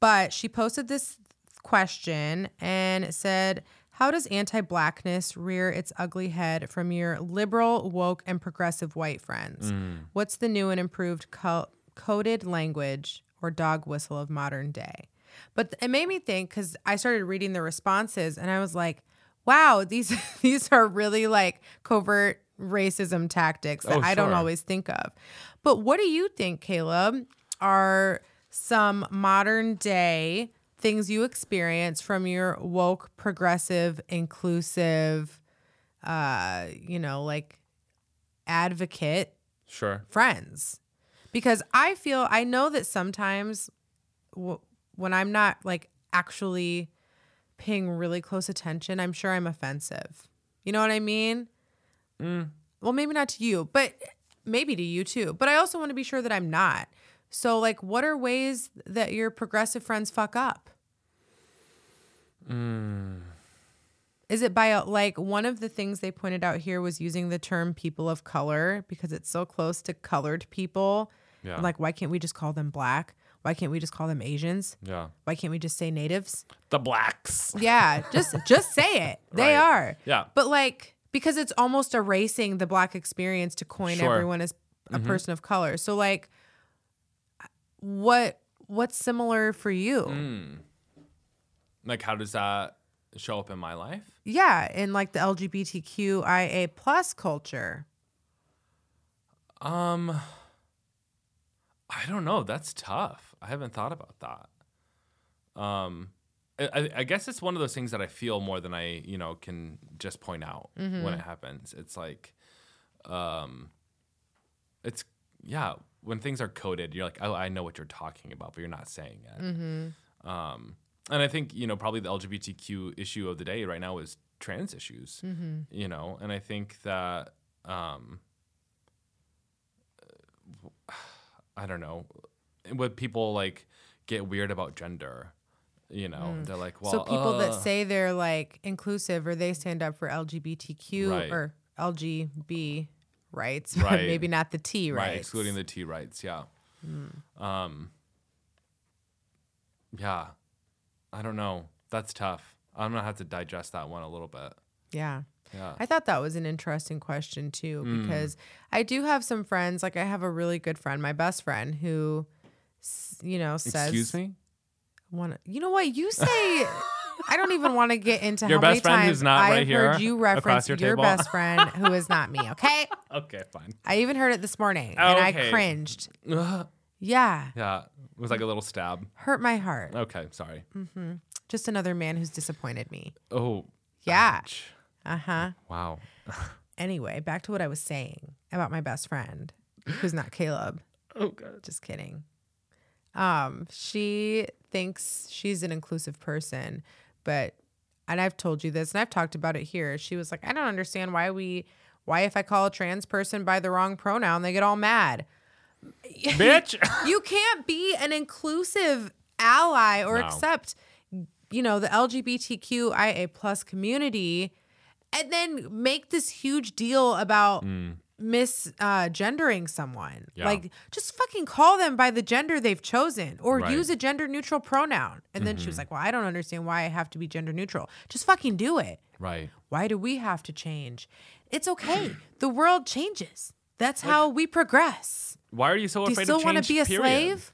but she posted this question and it said, How does anti blackness rear its ugly head from your liberal, woke, and progressive white friends? Mm. What's the new and improved co- coded language or dog whistle of modern day? But it made me think because I started reading the responses and I was like, wow, these [LAUGHS] these are really like covert racism tactics that Oh, I don't sure. always think of. But what do you think, Caleb, are some modern day things you experience from your woke, progressive, inclusive, uh, you know, like advocate sure friends because I feel I know that sometimes w- when I'm not like actually paying really close attention, I'm sure I'm offensive. You know what I mean? Mm. Well, maybe not to you, but maybe to you too. But I also want to be sure that I'm not. So, like, what are ways that your progressive friends fuck up? Is it by like one of the things they pointed out here was using the term people of color because it's so close to colored people. Yeah. Like, why can't we just call them black? Why can't we just call them Asians? yeah Why can't we just say natives? the blacks Yeah, just [LAUGHS] just say it. They Right. are. Yeah. But like because it's almost erasing the black experience to coin Sure. Mm-hmm. everyone as a person of color. So like what what's similar for you? Mm. Like how does that show up in my life Yeah, in like the LGBTQIA plus culture. Um, I don't know. That's tough. I haven't thought about that. Um, I- I, guess it's one of those things that I feel more than I, you know, can just point out when it happens. It's like, um, it's yeah. When things are coded, you're like, oh, I know what you're talking about, but you're not saying it. Um, and I think you know probably the LGBTQ issue of the day right now is trans issues. You know, and I think that um, [SIGHS] I don't know, when people like get weird about gender, you know, they're like, well, so people that uh, say they're like inclusive or they stand up for LGBTQ Right. or LGB rights, but [LAUGHS] Right. maybe not the T right, excluding the T rights, yeah, Hmm. um, yeah, I don't know, that's tough. I'm gonna have to digest that one a little bit. Yeah. Yeah, I thought that was an interesting question too, Hmm. because I do have some friends. Like I have a really good friend, my best friend, who, you know, says, excuse me. Wanna, you know what you say? I don't even want to get into Your how many best friend times who's not I've right here heard you reference your your, best friend who is not me. Okay, [LAUGHS] Okay, fine. I even heard it this morning and I cringed. [LAUGHS] yeah, Yeah, it was like a little stab. hurt my heart. Okay, sorry. Just another man who's disappointed me. Oh, Yeah. Uh huh. Wow. [LAUGHS] Anyway, back to what I was saying about my best friend, who's not Caleb. Oh god. Just kidding. Um, she thinks she's an inclusive person, but and I've told you this and I've talked about it here. She was like, I don't understand why we why if I call a trans person by the wrong pronoun, they get all mad. [LAUGHS] bitch. you can't be an inclusive ally or No. accept you know the lgbtqia plus community and then make this huge deal about misgendering someone Mm. Yeah. like just fucking call them by the gender they've chosen or Right. Mm-hmm. use a gender neutral pronoun and then she was like well i don't understand why i have to be gender neutral just fucking do it right. why do we have to change it's okay the world changes that's how we progress Why are you so afraid of the slave? do you still want to be a period? slave?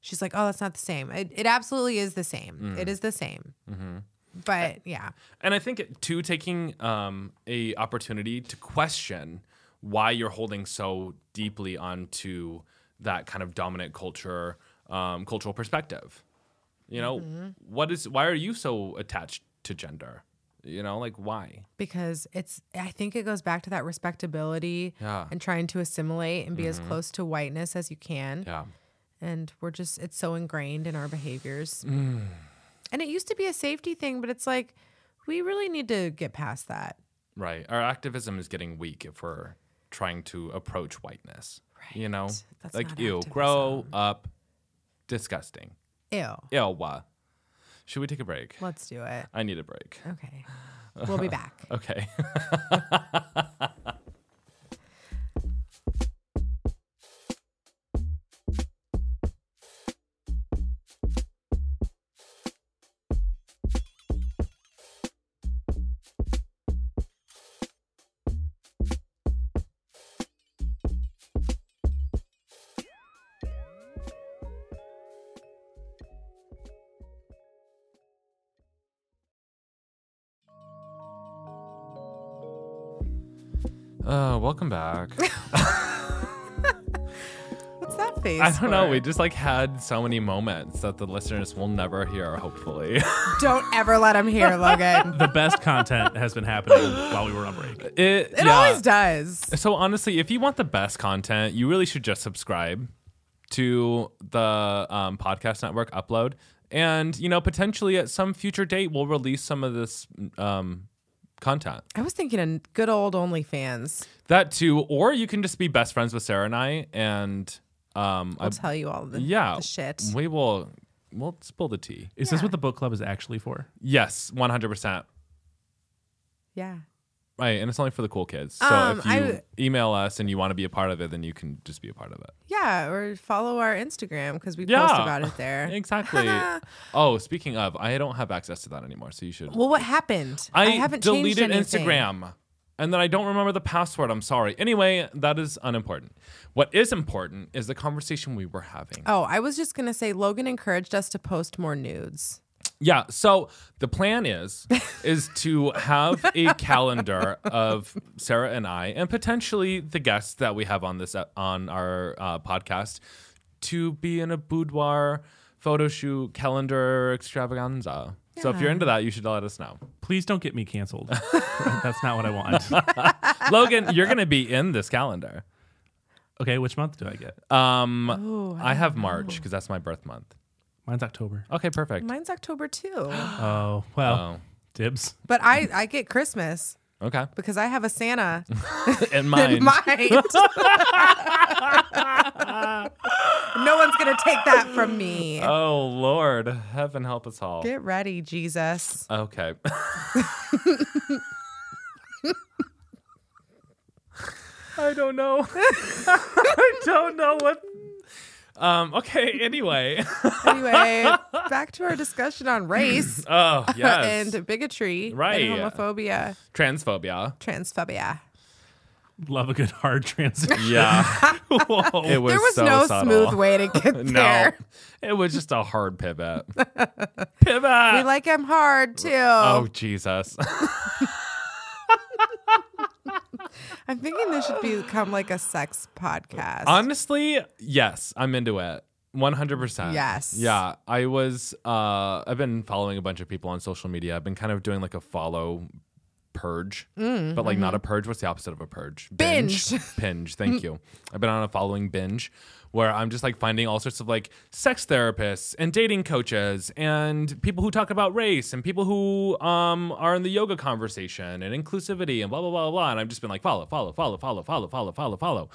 She's like, oh, that's not the same. It, it absolutely is the same. Mm. It is the same. Mm-hmm. But yeah, And I think it- too, taking um, a opportunity to question why you're holding so deeply onto that kind of dominant culture, um, cultural perspective. You know, Mm-hmm. what is? Why are you so attached to gender? You know, like why? because it's, I think it goes back to that respectability Yeah. Mm-hmm. and trying to assimilate and be as close to whiteness as you can. Yeah. And we're just, it's so ingrained in our behaviors. Mm. And it used to be a safety thing, but it's like, we really need to get past that. Right. Our activism is getting weak if we're trying to approach whiteness. Right. You know, That's like ew, grow up, disgusting. Ew. Ew. Should we take a break? Let's do it. I need a break. Okay. We'll be back. [LAUGHS] Okay. [LAUGHS] I don't know. We just like had so many moments that the listeners will never hear, hopefully. [LAUGHS] Don't ever let them hear, Logan. The best content has been happening while we were on break. it It yeah. always does. So honestly, if you want the best content, you really should just subscribe to the um, podcast network upload, and you know potentially at some future date we'll release some of this um, content. I was thinking a good old OnlyFans. That too, or you can just be best friends with Sarah and I, and um, I, I'll tell you all the, yeah, the shit. We will. We'll spill the tea. Is this what the book club is actually for? Yes, one hundred percent. Yeah. Right, and it's only for the cool kids. So Um, if you I- email us and you want to be a part of it, then you can just be a part of it. Yeah. Or follow our Instagram because we Yeah. post about it there. [LAUGHS] Exactly. [LAUGHS] oh, speaking of, I don't have access to that anymore, so you should. Well, what happened? I, haven't changed deleted anything. Instagram, and then I don't remember the password. I'm sorry. Anyway, that is unimportant. What is important is the conversation we were having. Oh, I was just gonna say Logan encouraged us to post more nudes. Yeah. So the plan is [LAUGHS] is to have a calendar of Sarah and I, and potentially the guests that we have on this on our uh, podcast, to be in a boudoir photo shoot calendar extravaganza. So if you're into that, you should let us know. Please don't get me canceled. [LAUGHS] That's not what I want. [LAUGHS] Logan, you're gonna be in this calendar. Okay, which month do I get? Um, Ooh, I have March because that's my birth month. Mine's October. Okay, perfect. Mine's October too. [GASPS] Oh, well, Oh, dibs. but I I get Christmas okay. because I have a Santa In mind. in mind. no one's gonna take that from me. Oh Lord, heaven help us all. Get ready, Jesus. Okay. [LAUGHS] [LAUGHS] I don't know. [LAUGHS] I don't know what. Um. Okay. [LAUGHS] Anyway. Anyway, [LAUGHS] back to our discussion on race [CLEARS THROAT] oh [LAUGHS] yes. and bigotry, Right. and homophobia, Transphobia. transphobia. Love a good hard transition. Yeah. Whoa. It was there was so no subtle. smooth way to get No. there. It was just a hard pivot. Pivot. We like him hard too. Oh Jesus. I'm thinking this should become like a sex podcast. Honestly, yes, I'm into it. 100%. Yes. Yeah, I was uh I've been following a bunch of people on social media. I've been kind of doing like a follow purge, but like not a purge. What's the opposite of a purge? Mm, Binge. binge. [LAUGHS] Thank you. I've been on a following binge where I'm just like finding all sorts of like sex therapists and dating coaches and people who talk about race and people who um are in the yoga conversation and inclusivity and blah blah blah blah. And I've just been like follow, follow, follow, follow, follow, follow, follow, follow.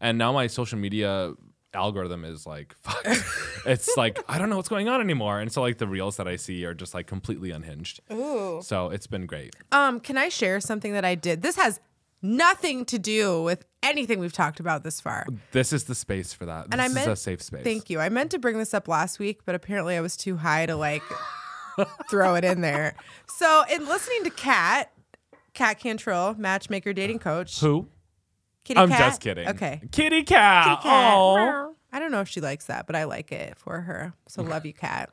And now my social media algorithm is like [LAUGHS] fucked. it's like I don't know what's going on anymore, and so like the reels that I see are just like completely unhinged. Ooh. So it's been great. Um, can I share something that I did? This has nothing to do with anything we've talked about this far. This is the space for that. And this I is meant a safe space. Thank you. I meant to bring this up last week, but apparently I was too high to like [LAUGHS] throw it in there. So, in listening to Kat, Kat Cantrell, matchmaker, dating coach, Who? Kitty I'm Cat. just kidding. Okay. Kitty cat. Kitty Cat. I don't know if she likes that, but I like it for her. So love you, cat.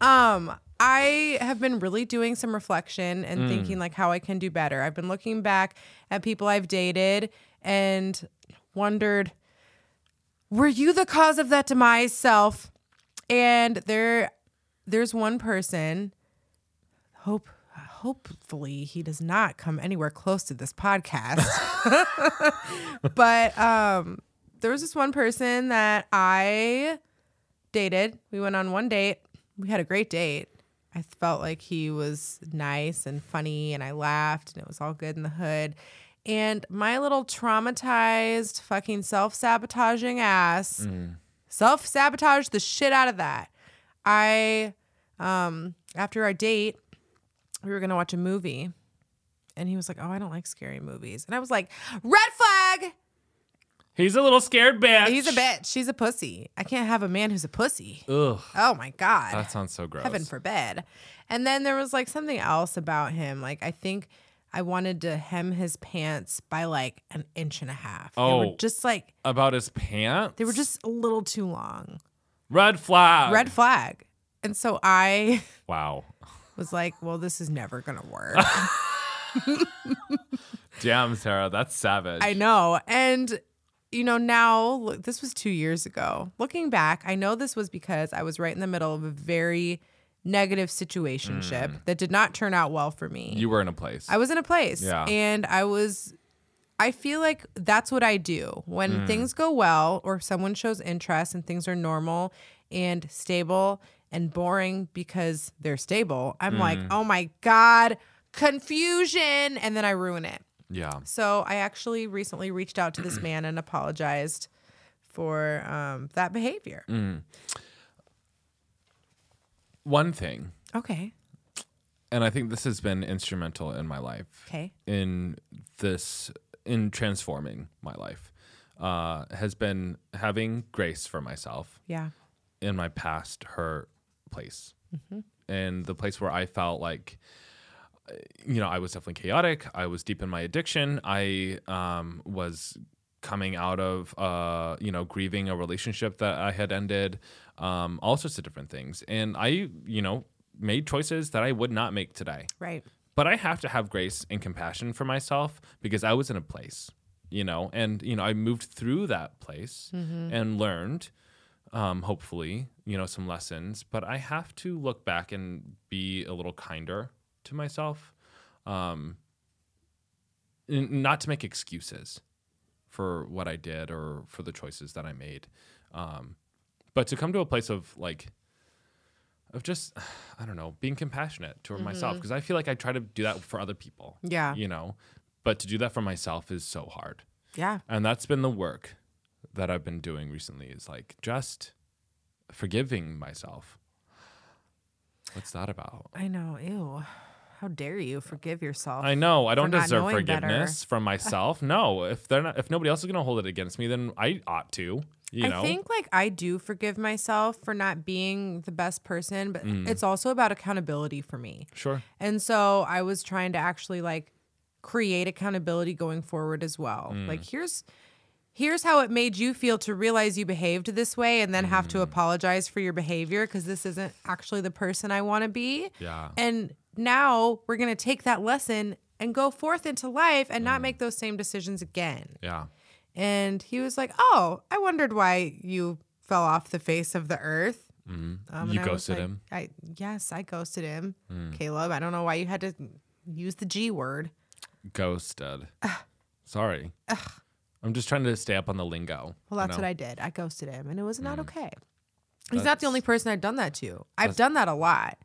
Um, I have been really doing some reflection and thinking like how I can do better. I've been looking back at people I've dated and wondered, were you the cause of that demise self? And there there's one person, hope hopefully he does not come anywhere close to this podcast. [LAUGHS] but um there was this one person that I dated. We went on one date. We had a great date. I felt like he was nice and funny and I laughed and it was all good in the hood. And my little traumatized fucking self-sabotaging ass self-sabotaged the shit out of that. I um after our date, we were going to watch a movie. And he was like, "Oh, I don't like scary movies." And I was like, "Red flag." He's a little scared bitch. He's a bitch. She's a pussy. I can't have a man who's a pussy. Ugh. Oh my god. That sounds so gross. Heaven forbid. And then there was like something else about him. Like I think I wanted to hem his pants by like an inch and a half. They Oh. were just like About his pants? they were just a little too long. red flag. Red flag. And so I Wow. [LAUGHS] was like, well, this is never gonna work. [LAUGHS] Damn, Sarah, that's savage. I know. And you know, now look, this was 2 years ago. Looking back, I know this was because I was right in the middle of a very negative situationship mm. that did not turn out well for me. You were in a place. I was in a place Yeah. and I was I feel like that's what I do. When mm. things go well or someone shows interest and things are normal and stable and boring because they're stable, I'm like, "Oh my god, confusion." And then I ruin it. yeah. So, I actually recently reached out to this [CLEARS THROAT] man and apologized for um, that behavior. One thing, Okay. and I think this has been instrumental in my life. Okay. in this in transforming my life uh, has been having grace for myself Yeah. in my past hurt place. And the place where i felt like you know i was definitely chaotic i was deep in my addiction i um, was coming out of uh, you know grieving a relationship that i had ended um, all sorts of different things. And i you know made choices that i would not make today. Right. but I have to have grace and compassion for myself because I was in a place, you know, and you know I moved through that place and learned, um, hopefully, you know, some lessons. But I have to look back and be a little kinder to myself, um, not to make excuses for what I did or for the choices that I made, um, but to come to a place of like of just [SIGHS] I don't know, being compassionate toward myself because I feel like I try to do that for other people. Yeah. You know, but to do that for myself is so hard. Yeah. And that's been the work that I've been doing recently is like just forgiving myself. What's that about? I know. Ew. How dare you forgive yourself? I know I don't not deserve knowing better. forgiveness from myself. [LAUGHS] no, if they're not, if nobody else is going to hold it against me, then I ought to. You know, I think like I do forgive myself for not being the best person, but Mm. it's also about accountability for me. sure. And so I was trying to actually like create accountability going forward as well. Mm. Like here's here's how it made you feel to realize you behaved this way and then have Mm. to apologize for your behavior because this isn't actually the person I want to be. Yeah. And now we're going to take that lesson and go forth into life and Mm. not make those same decisions again. Yeah. And he was like, "Oh, I wondered why you fell off the face of the earth." Um, You and I was ghosted like, him? I yes, I ghosted him, Hmm. Caleb. I don't know why you had to use the G word. Ghosted. Sorry. I'm just trying to stay up on the lingo. Well, that's what I did. I ghosted him, and it was not mm. okay. He's not the only person I've done that to. I've done that a lot,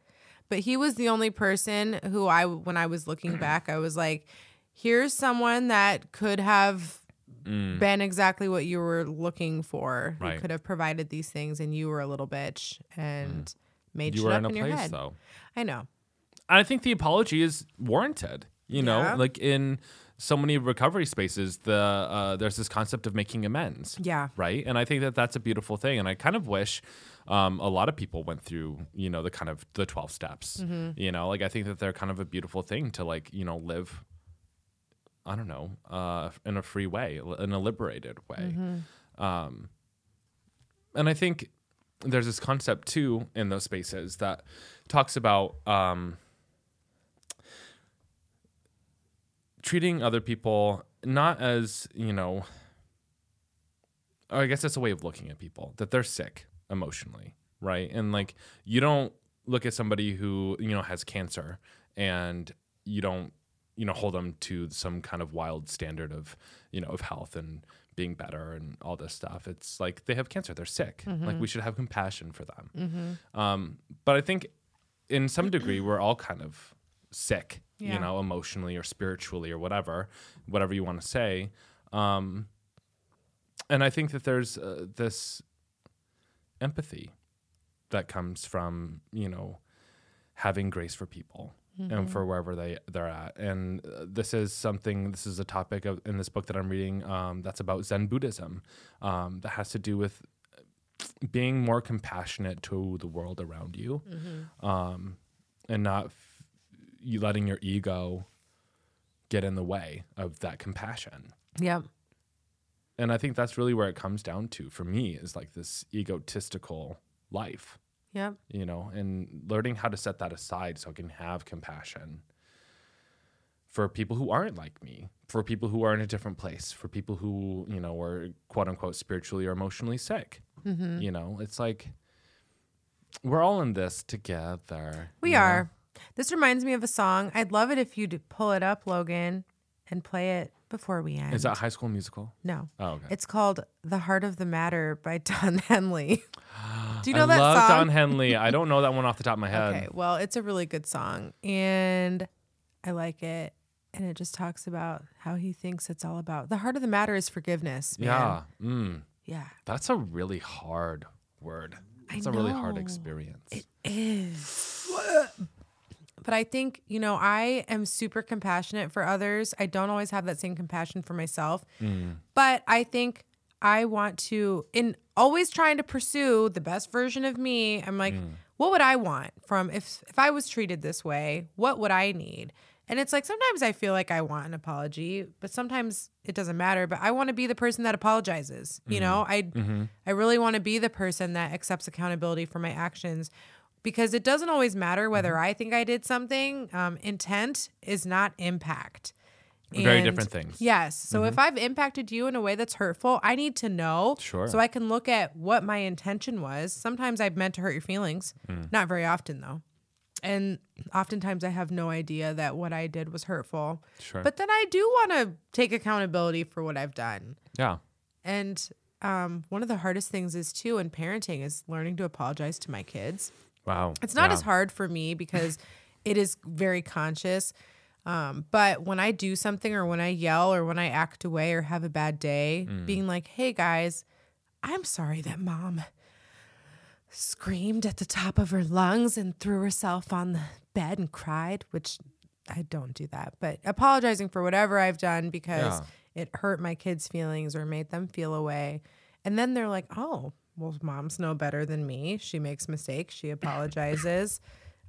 but he was the only person who I, when I was looking [CLEARS THROAT] back, I was like, "Here's someone that could have mm. been exactly what you were looking for. Right. He could have provided these things and you were a little bitch and mm. made you shit were up in a in your place head. though. I know. I think the apology is warranted. You know, Yeah. like in so many recovery spaces, the uh, there's this concept of making amends. Yeah. Right. And I think that that's a beautiful thing. And I kind of wish um, a lot of people went through, you know, the kind of the 12 steps. You know, like I think that they're kind of a beautiful thing to like, you know, live. I don't know, uh, in a free way, in a liberated way. Um, and I think there's this concept too in those spaces that talks about um, treating other people not as you know or i guess that's a way of looking at people that they're sick emotionally right? And like you don't look at somebody who you know has cancer and you don't you know hold them to some kind of wild standard of you know of health and being better and all this stuff. It's like they have cancer they're sick. Like we should have compassion for them. Um, but i think in some degree we're all kind of sick Yeah. you know emotionally or spiritually or whatever whatever you want to say. Um, and i think that there's uh, this empathy that comes from you know having grace for people and for wherever they they're at. And uh, this is something this is a topic of, in this book that i'm reading um, that's about zen buddhism um, that has to do with being more compassionate to the world around you. Um, and not you letting your ego get in the way of that compassion Yeah. and i think that's really where it comes down to for me is like this egotistical life Yeah. you know and learning how to set that aside so i can have compassion for people who aren't like me for people who are in a different place for people who you know are quote unquote spiritually or emotionally sick Mm-hmm. you know it's like we're all in this together We are. This reminds me of a song. I'd love it if you'd pull it up, Logan, and play it before we end. is that high school musical No. oh okay It's called The Heart of the Matter by [LAUGHS] Don Henley. [GASPS] Do you know that song? I that love song? Don [LAUGHS] Henley. I don't know that one off the top of my head. Okay, well, it's a really good song and I like it. And it just talks about how he thinks it's all about. The heart of the matter is forgiveness. Man. Yeah. Mm. Yeah. That's a really hard word. I It's a really hard experience. is. [LAUGHS] But I think, you know, I am super compassionate for others. I don't always have that same compassion for myself. Mm. But I think I want to, in always trying to pursue the best version of me, I'm like, mm. what would I want from if if I was treated this way? What would I need? And it's like sometimes I feel like I want an apology, but sometimes it doesn't matter. But I want to be the person that apologizes. You know, mm-hmm. I mm-hmm. I really want to be the person that accepts accountability for my actions because it doesn't always matter whether Mm-hmm. I think I did something. Um, intent is not impact. Very And- different things. Mm-hmm. Yes. So if I've impacted you in a way that's hurtful, I need to know. Sure. So I can look at what my intention was. Sometimes I've meant to hurt your feelings. Mm. Not very often though. And oftentimes I have no idea that what I did was hurtful. Sure. But then I do want to take accountability for what I've done. yeah. And um, one of the hardest things is too in parenting is learning to apologize to my kids. Wow. It's not Yeah. as hard for me because [LAUGHS] it is very conscious. Um, but when I do something or when I yell or when I act away or have a bad day, Mm. being like, hey guys, I'm sorry that mom screamed at the top of her lungs and threw herself on the bed and cried, which I don't do that, but apologizing for whatever I've done because Yeah. it hurt my kids' feelings or made them feel away. And then they're like, oh, well, moms know better than me. She makes mistakes. She apologizes.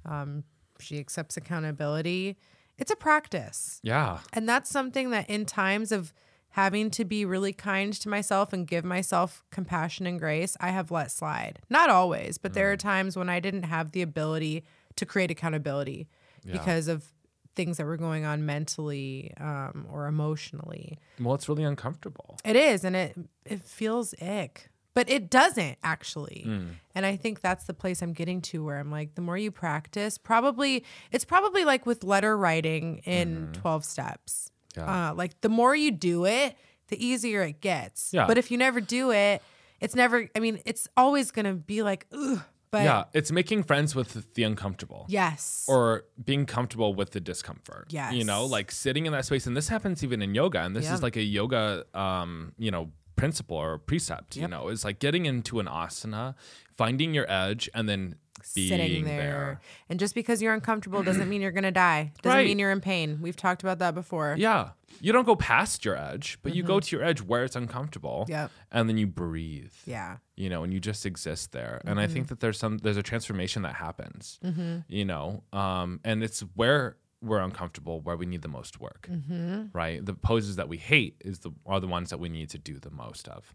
um, she accepts accountability. It's a practice. Yeah. And that's something that in times of having to be really kind to myself and give myself compassion and grace, I have let slide. Not always, but there are times when I didn't have the ability to create accountability because of things that were going on mentally um, or emotionally. Well, it's really uncomfortable. It is, and it it feels ick, but it doesn't actually. Mm. And I think that's the place I'm getting to where I'm like, the more you practice, probably it's probably like with letter writing in 12 steps. Yeah. Uh, like the more you do it, the easier it gets. Yeah. But if you never do it, it's never. I mean, it's always gonna be like, ugh, But yeah, it's making friends with the uncomfortable. yes. Or being comfortable with the discomfort. You know, like sitting in that space. And this happens even in yoga. And this Yeah. is like a yoga, um, you know, principle or precept, you know, it's like getting into an asana, finding your edge, and then being sitting there. there. And just because you're uncomfortable doesn't mean you're going to die. Doesn't Right. mean you're in pain. We've talked about that before. Yeah. You don't go past your edge, but you go to your edge where it's uncomfortable. Mm-hmm. Yep. And then you breathe. Yeah. you know, and you just exist there. And I Mm-hmm. think that there's some there's a transformation that happens, you know, um, and it's where we're uncomfortable where we need the most work, Mm-hmm. right? The poses that we hate is the are the ones that we need to do the most of.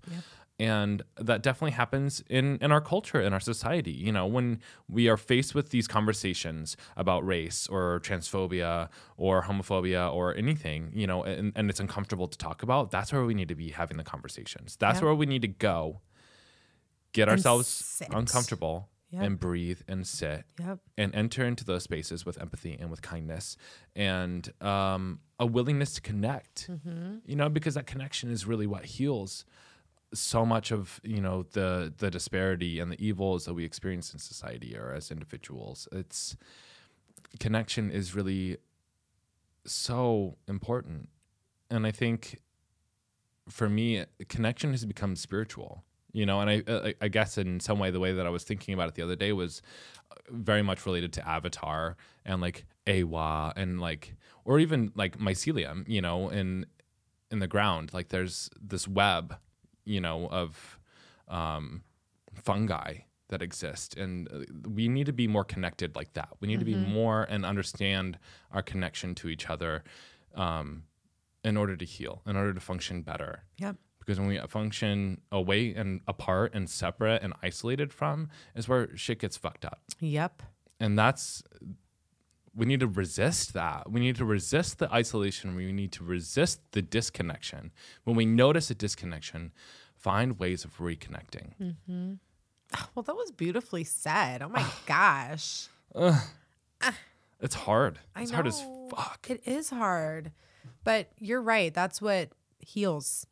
And that definitely happens in, in our culture, in our society. You know, when we are faced with these conversations about race or transphobia or homophobia or anything, you know, and, and it's uncomfortable to talk about, that's where we need to be having the conversations. That's Yep. where we need to go get ourselves sit. uncomfortable Yep. and breathe and sit Yep. and enter into those spaces with empathy and with kindness and um, a willingness to connect Mm-hmm. you know because that connection is really what heals so much of you know the the disparity and the evils that we experience in society or as individuals it's connection is really so important and i think for me connection has become spiritual you know and I, I i guess in some way the way that i was thinking about it the other day was uh, very much related to avatar and like Eywa and like or even like mycelium you know in in the ground. Like there's this web you know of um fungi that exist. And uh, we need to be more connected like that. We need to be more and understand our connection to each other um in order to heal in order to function better. Yep. Because when we function away and apart and separate and isolated from is where shit gets fucked up Yep. and that's we need to resist that we need to resist the isolation we need to resist the disconnection when we notice a disconnection find ways of reconnecting mm-hmm. Well, that was beautifully said. Oh my [SIGHS] gosh. it's hard it's hard as fuck It is hard. But you're right. That's what heals.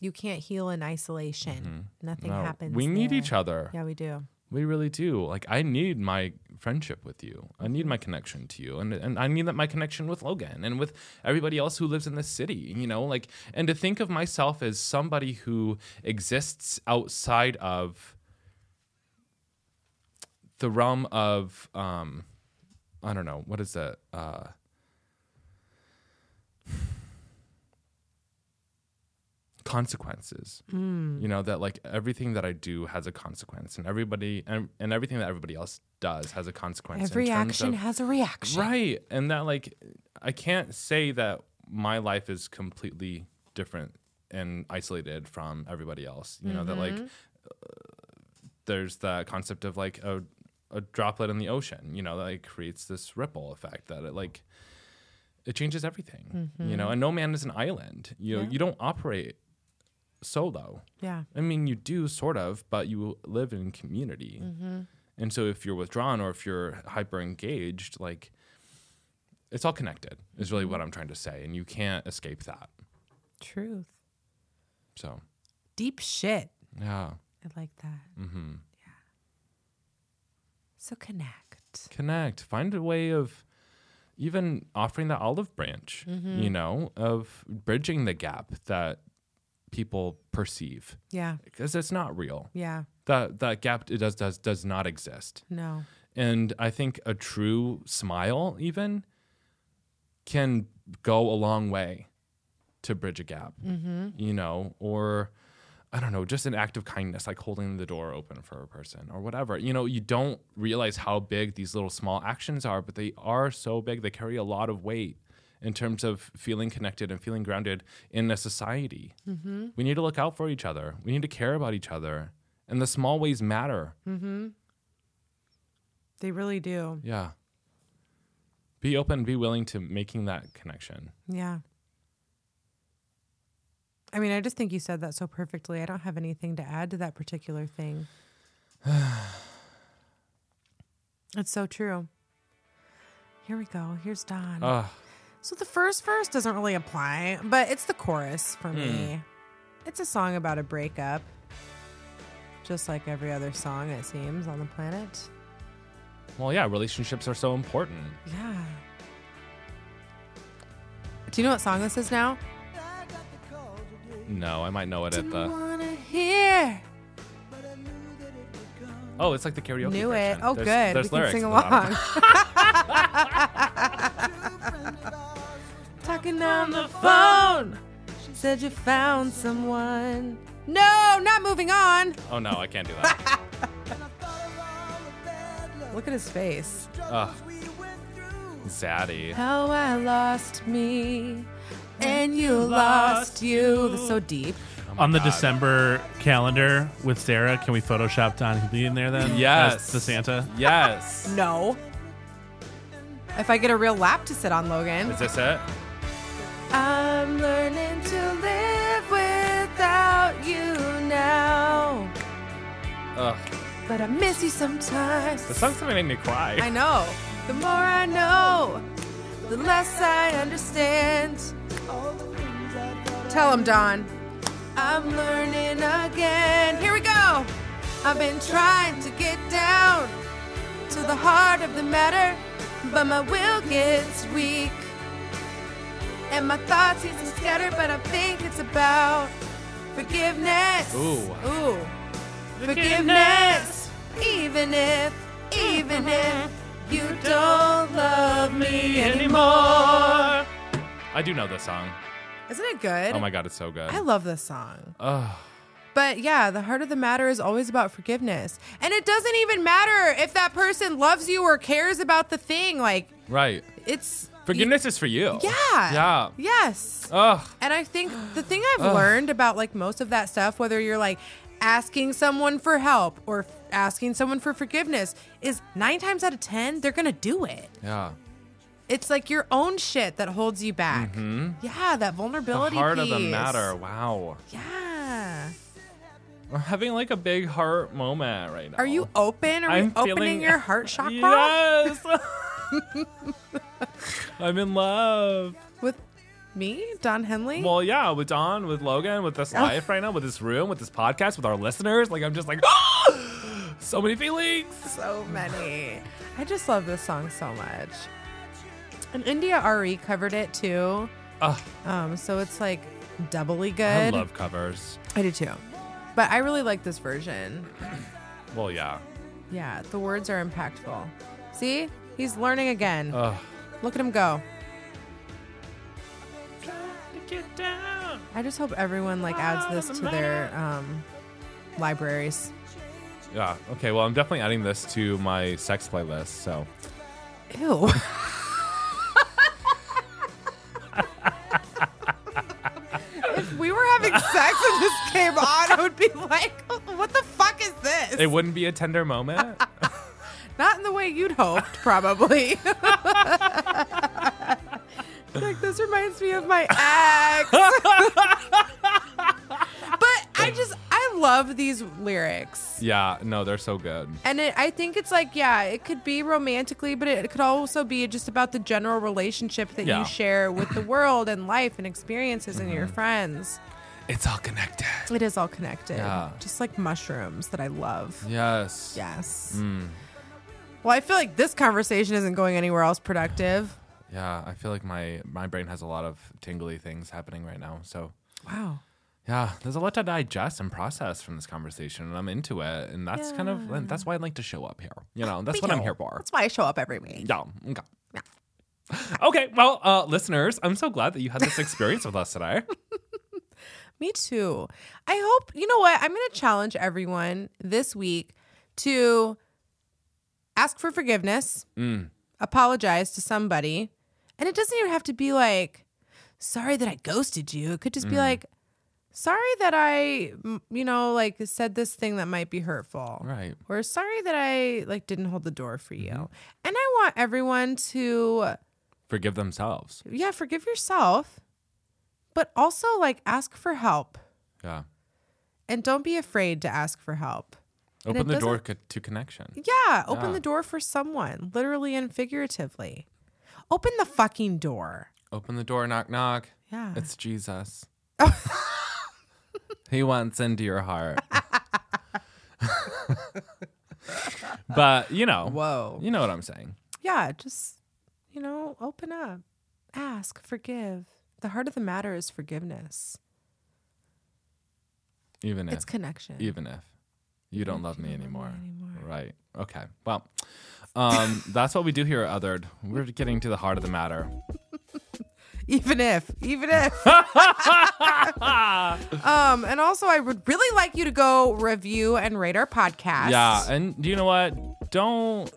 You can't heal in isolation. Nothing Mm-hmm. No, happens. we need there. each other Yeah, we do. We really do. Like I need my friendship with you. I need my connection to you. And and I need that my connection with Logan and with everybody else who lives in this city, you know, like and to think of myself as somebody who exists outside of the realm of um I don't know, what is that? Uh consequences you know that like everything that i do has a consequence and everybody and, and everything that everybody else does has a consequence Every action of- has a reaction. right and that like i can't say that my life is completely different and isolated from everybody else you know that like Mm-hmm. uh, there's that concept of like a, a droplet in the ocean you know that like creates this ripple effect that it like it changes everything you know and no man is an island you know Mm-hmm. Yeah. you don't operate solo Yeah. I mean, you do sort of, but you live in community. Mm-hmm. And so if you're withdrawn or if you're hyper engaged, like it's all connected, is really Mm-hmm. what I'm trying to say. And you can't escape that. Truth. So, Deep shit. yeah. I like that. Mm-hmm. Yeah. So connect. Connect. Find a way of even offering the olive branch, Mm-hmm. you know, of bridging the gap that people perceive Yeah. because it's not real. Yeah. That, that gap it does, does, does not exist. No. And I think a true smile, even, can go a long way to bridge a gap, Mm-hmm. you know, or I don't know, just an act of kindness, like holding the door open for a person or whatever. You know, you don't realize how big these little small actions are, but they are so big. They carry a lot of weight in terms of feeling connected and feeling grounded in a society. Mm-hmm. We need to look out for each other, we need to care about each other. And the small ways matter. Mm-hmm. They really do. Yeah. Be open, be willing to making that connection. Yeah. I mean, I just think you said that so perfectly. I don't have anything to add to that particular thing. [SIGHS] it's so true. Here we go. Here's Don. Ugh. So the first verse doesn't really apply, but it's the chorus for me. Hmm. It's a song about a breakup. just like every other song, it seems, on the planet. Well, yeah, relationships are so important. Yeah. Do you know what song this is now? No, I might know it at Didn't the. wanna hear. Oh, it's like the karaoke. Knew it. version. Oh, There's- good. There's we can lyrics sing at the bottom. along. [LAUGHS] [LAUGHS] Talking on the phone. She said you found someone. No, not moving on. Oh no, I can't do that. [LAUGHS] Look at his face. Ugh. Zaddy. How I lost me and you lost you. That's so deep. Oh on the God. December calendar with Sarah, can we Photoshop Don Henley in there then? Yes. As the Santa? Yes. No. If I get a real lap to sit on, Logan. Is this it? I'm learning to live without you now. Ugh. But I miss you sometimes. The song's gonna make me cry. I know. The more I know, the less I understand. Tell him, Don. I'm learning again. Here we go. I've been trying to get down to the heart of the matter, but my will gets weak. And my thoughts get scattered, but I think it's about forgiveness. Ooh. Ooh. Forgiveness. Even if, even if mm-hmm. you don't love me anymore. I do know this song. Isn't it good? Oh my god, it's so good. I love this song. Ugh. But yeah, the heart of the matter is always about forgiveness. And it doesn't even matter if that person loves you or cares about the thing. Like, Right. it's Forgiveness is for you. Yeah. Yeah. Yes. Ugh. And I think the thing I've learned about like most of that stuff, whether you're like asking someone for help or asking someone for forgiveness, is nine times out of 10, they're going to do it. Yeah. It's like your own shit that holds you back. Mm-hmm. Yeah, that vulnerability. The heart of the matter. Wow. Yeah. I'm having like a big heart moment right now. Are you open? Are I'm we opening feeling- your heart chakra [LAUGHS] Yes. [LAUGHS] [LAUGHS] I'm in love. with me, Don Henley? Well, yeah, with Don, with Logan, with this Oh. life right now, with this room, with this podcast, with our listeners. Like, I'm just like, [GASPS] so many feelings. so many. I just love this song so much. And India Re covered it too. Ugh, Um, so it's like doubly good. I love covers. I do too. But I really like this version. Well, yeah. Yeah, the words are impactful. See? He's learning again. Ugh. Look at him go. Get down. I just hope everyone like adds this to their um, libraries. Yeah. Okay. Well, I'm definitely adding this to my sex playlist. So Ew. [LAUGHS] if we were having sex and this came on, I would be like, what the fuck is this? it wouldn't be a tender moment. [LAUGHS] Not in the way you'd hoped, probably. [LAUGHS] like, this reminds me of my ex. [LAUGHS] but I just, I love these lyrics. yeah. No, they're so good. And it, I think it's like, yeah, it could be romantically, but it could also be just about the general relationship that Yeah. you share with the [LAUGHS] world and life and experiences and your friends. It's all connected. It is all connected. Yeah. Just like mushrooms that I love. Yes. Yes. Mm. Well, I feel like this conversation isn't going anywhere else productive. Yeah. I feel like my my brain has a lot of tingly things happening right now. So Wow. yeah, there's a lot to digest and process from this conversation, and I'm into it. And that's kind of that's why I like to show up here. You know, that's what I'm here for. That's why I show up every week. Yeah. Okay. Okay, well, uh, listeners, I'm so glad that you had this experience with us today. [LAUGHS] Me too. I hope, you know what? I'm going to challenge everyone this week to ask for forgiveness, Mm. apologize to somebody. And it doesn't even have to be like, sorry that I ghosted you. It could just Mm. be like, sorry that I, you know, like said this thing that might be hurtful. Right. Or sorry that I like didn't hold the door for you. Mm-hmm. And I want everyone to Forgive themselves. yeah, forgive yourself, but also like ask for help. Yeah. And don't be afraid to ask for help. Open the door co- to connection. Yeah, open Yeah. the door for someone, literally and figuratively. Open the fucking door. Open the door, knock, knock. Yeah. It's Jesus. [LAUGHS] he wants into your heart. [LAUGHS] but you know, Whoa. you know what I'm saying. Yeah, just, you know, open up, ask, forgive. The heart of the matter is forgiveness, Even if it's connection. even if you don't love me don't love me anymore. Right. Okay. Well, um, [LAUGHS] that's what we do here at Othered. We're getting to the heart of the matter. [LAUGHS] even if even if [LAUGHS] um and also i would really like you to go review and rate our podcast Yeah, and do you know what? Don't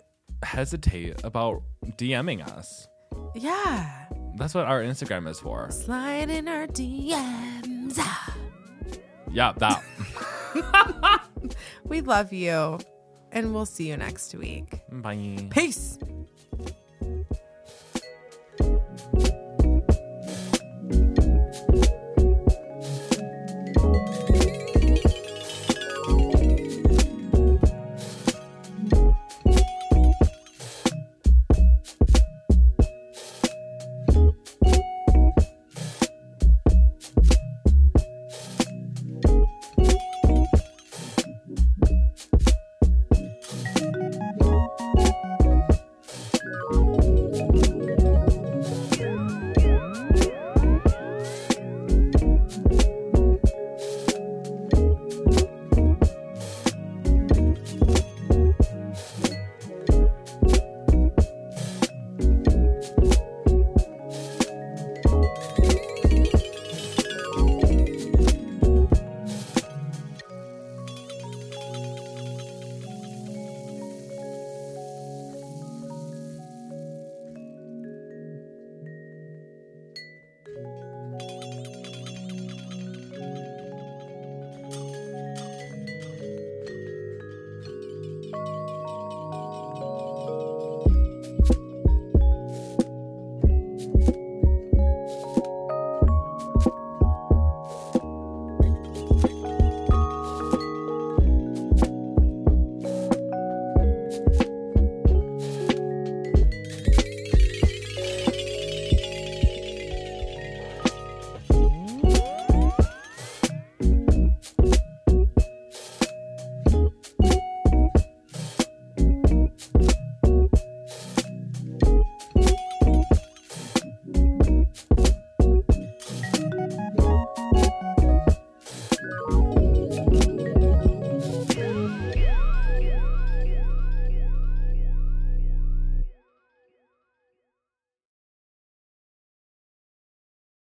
hesitate about DMing us. yeah That's what our Instagram is for. slide in our dms Yeah, that. [LAUGHS] we love you and we'll see you next week Bye. peace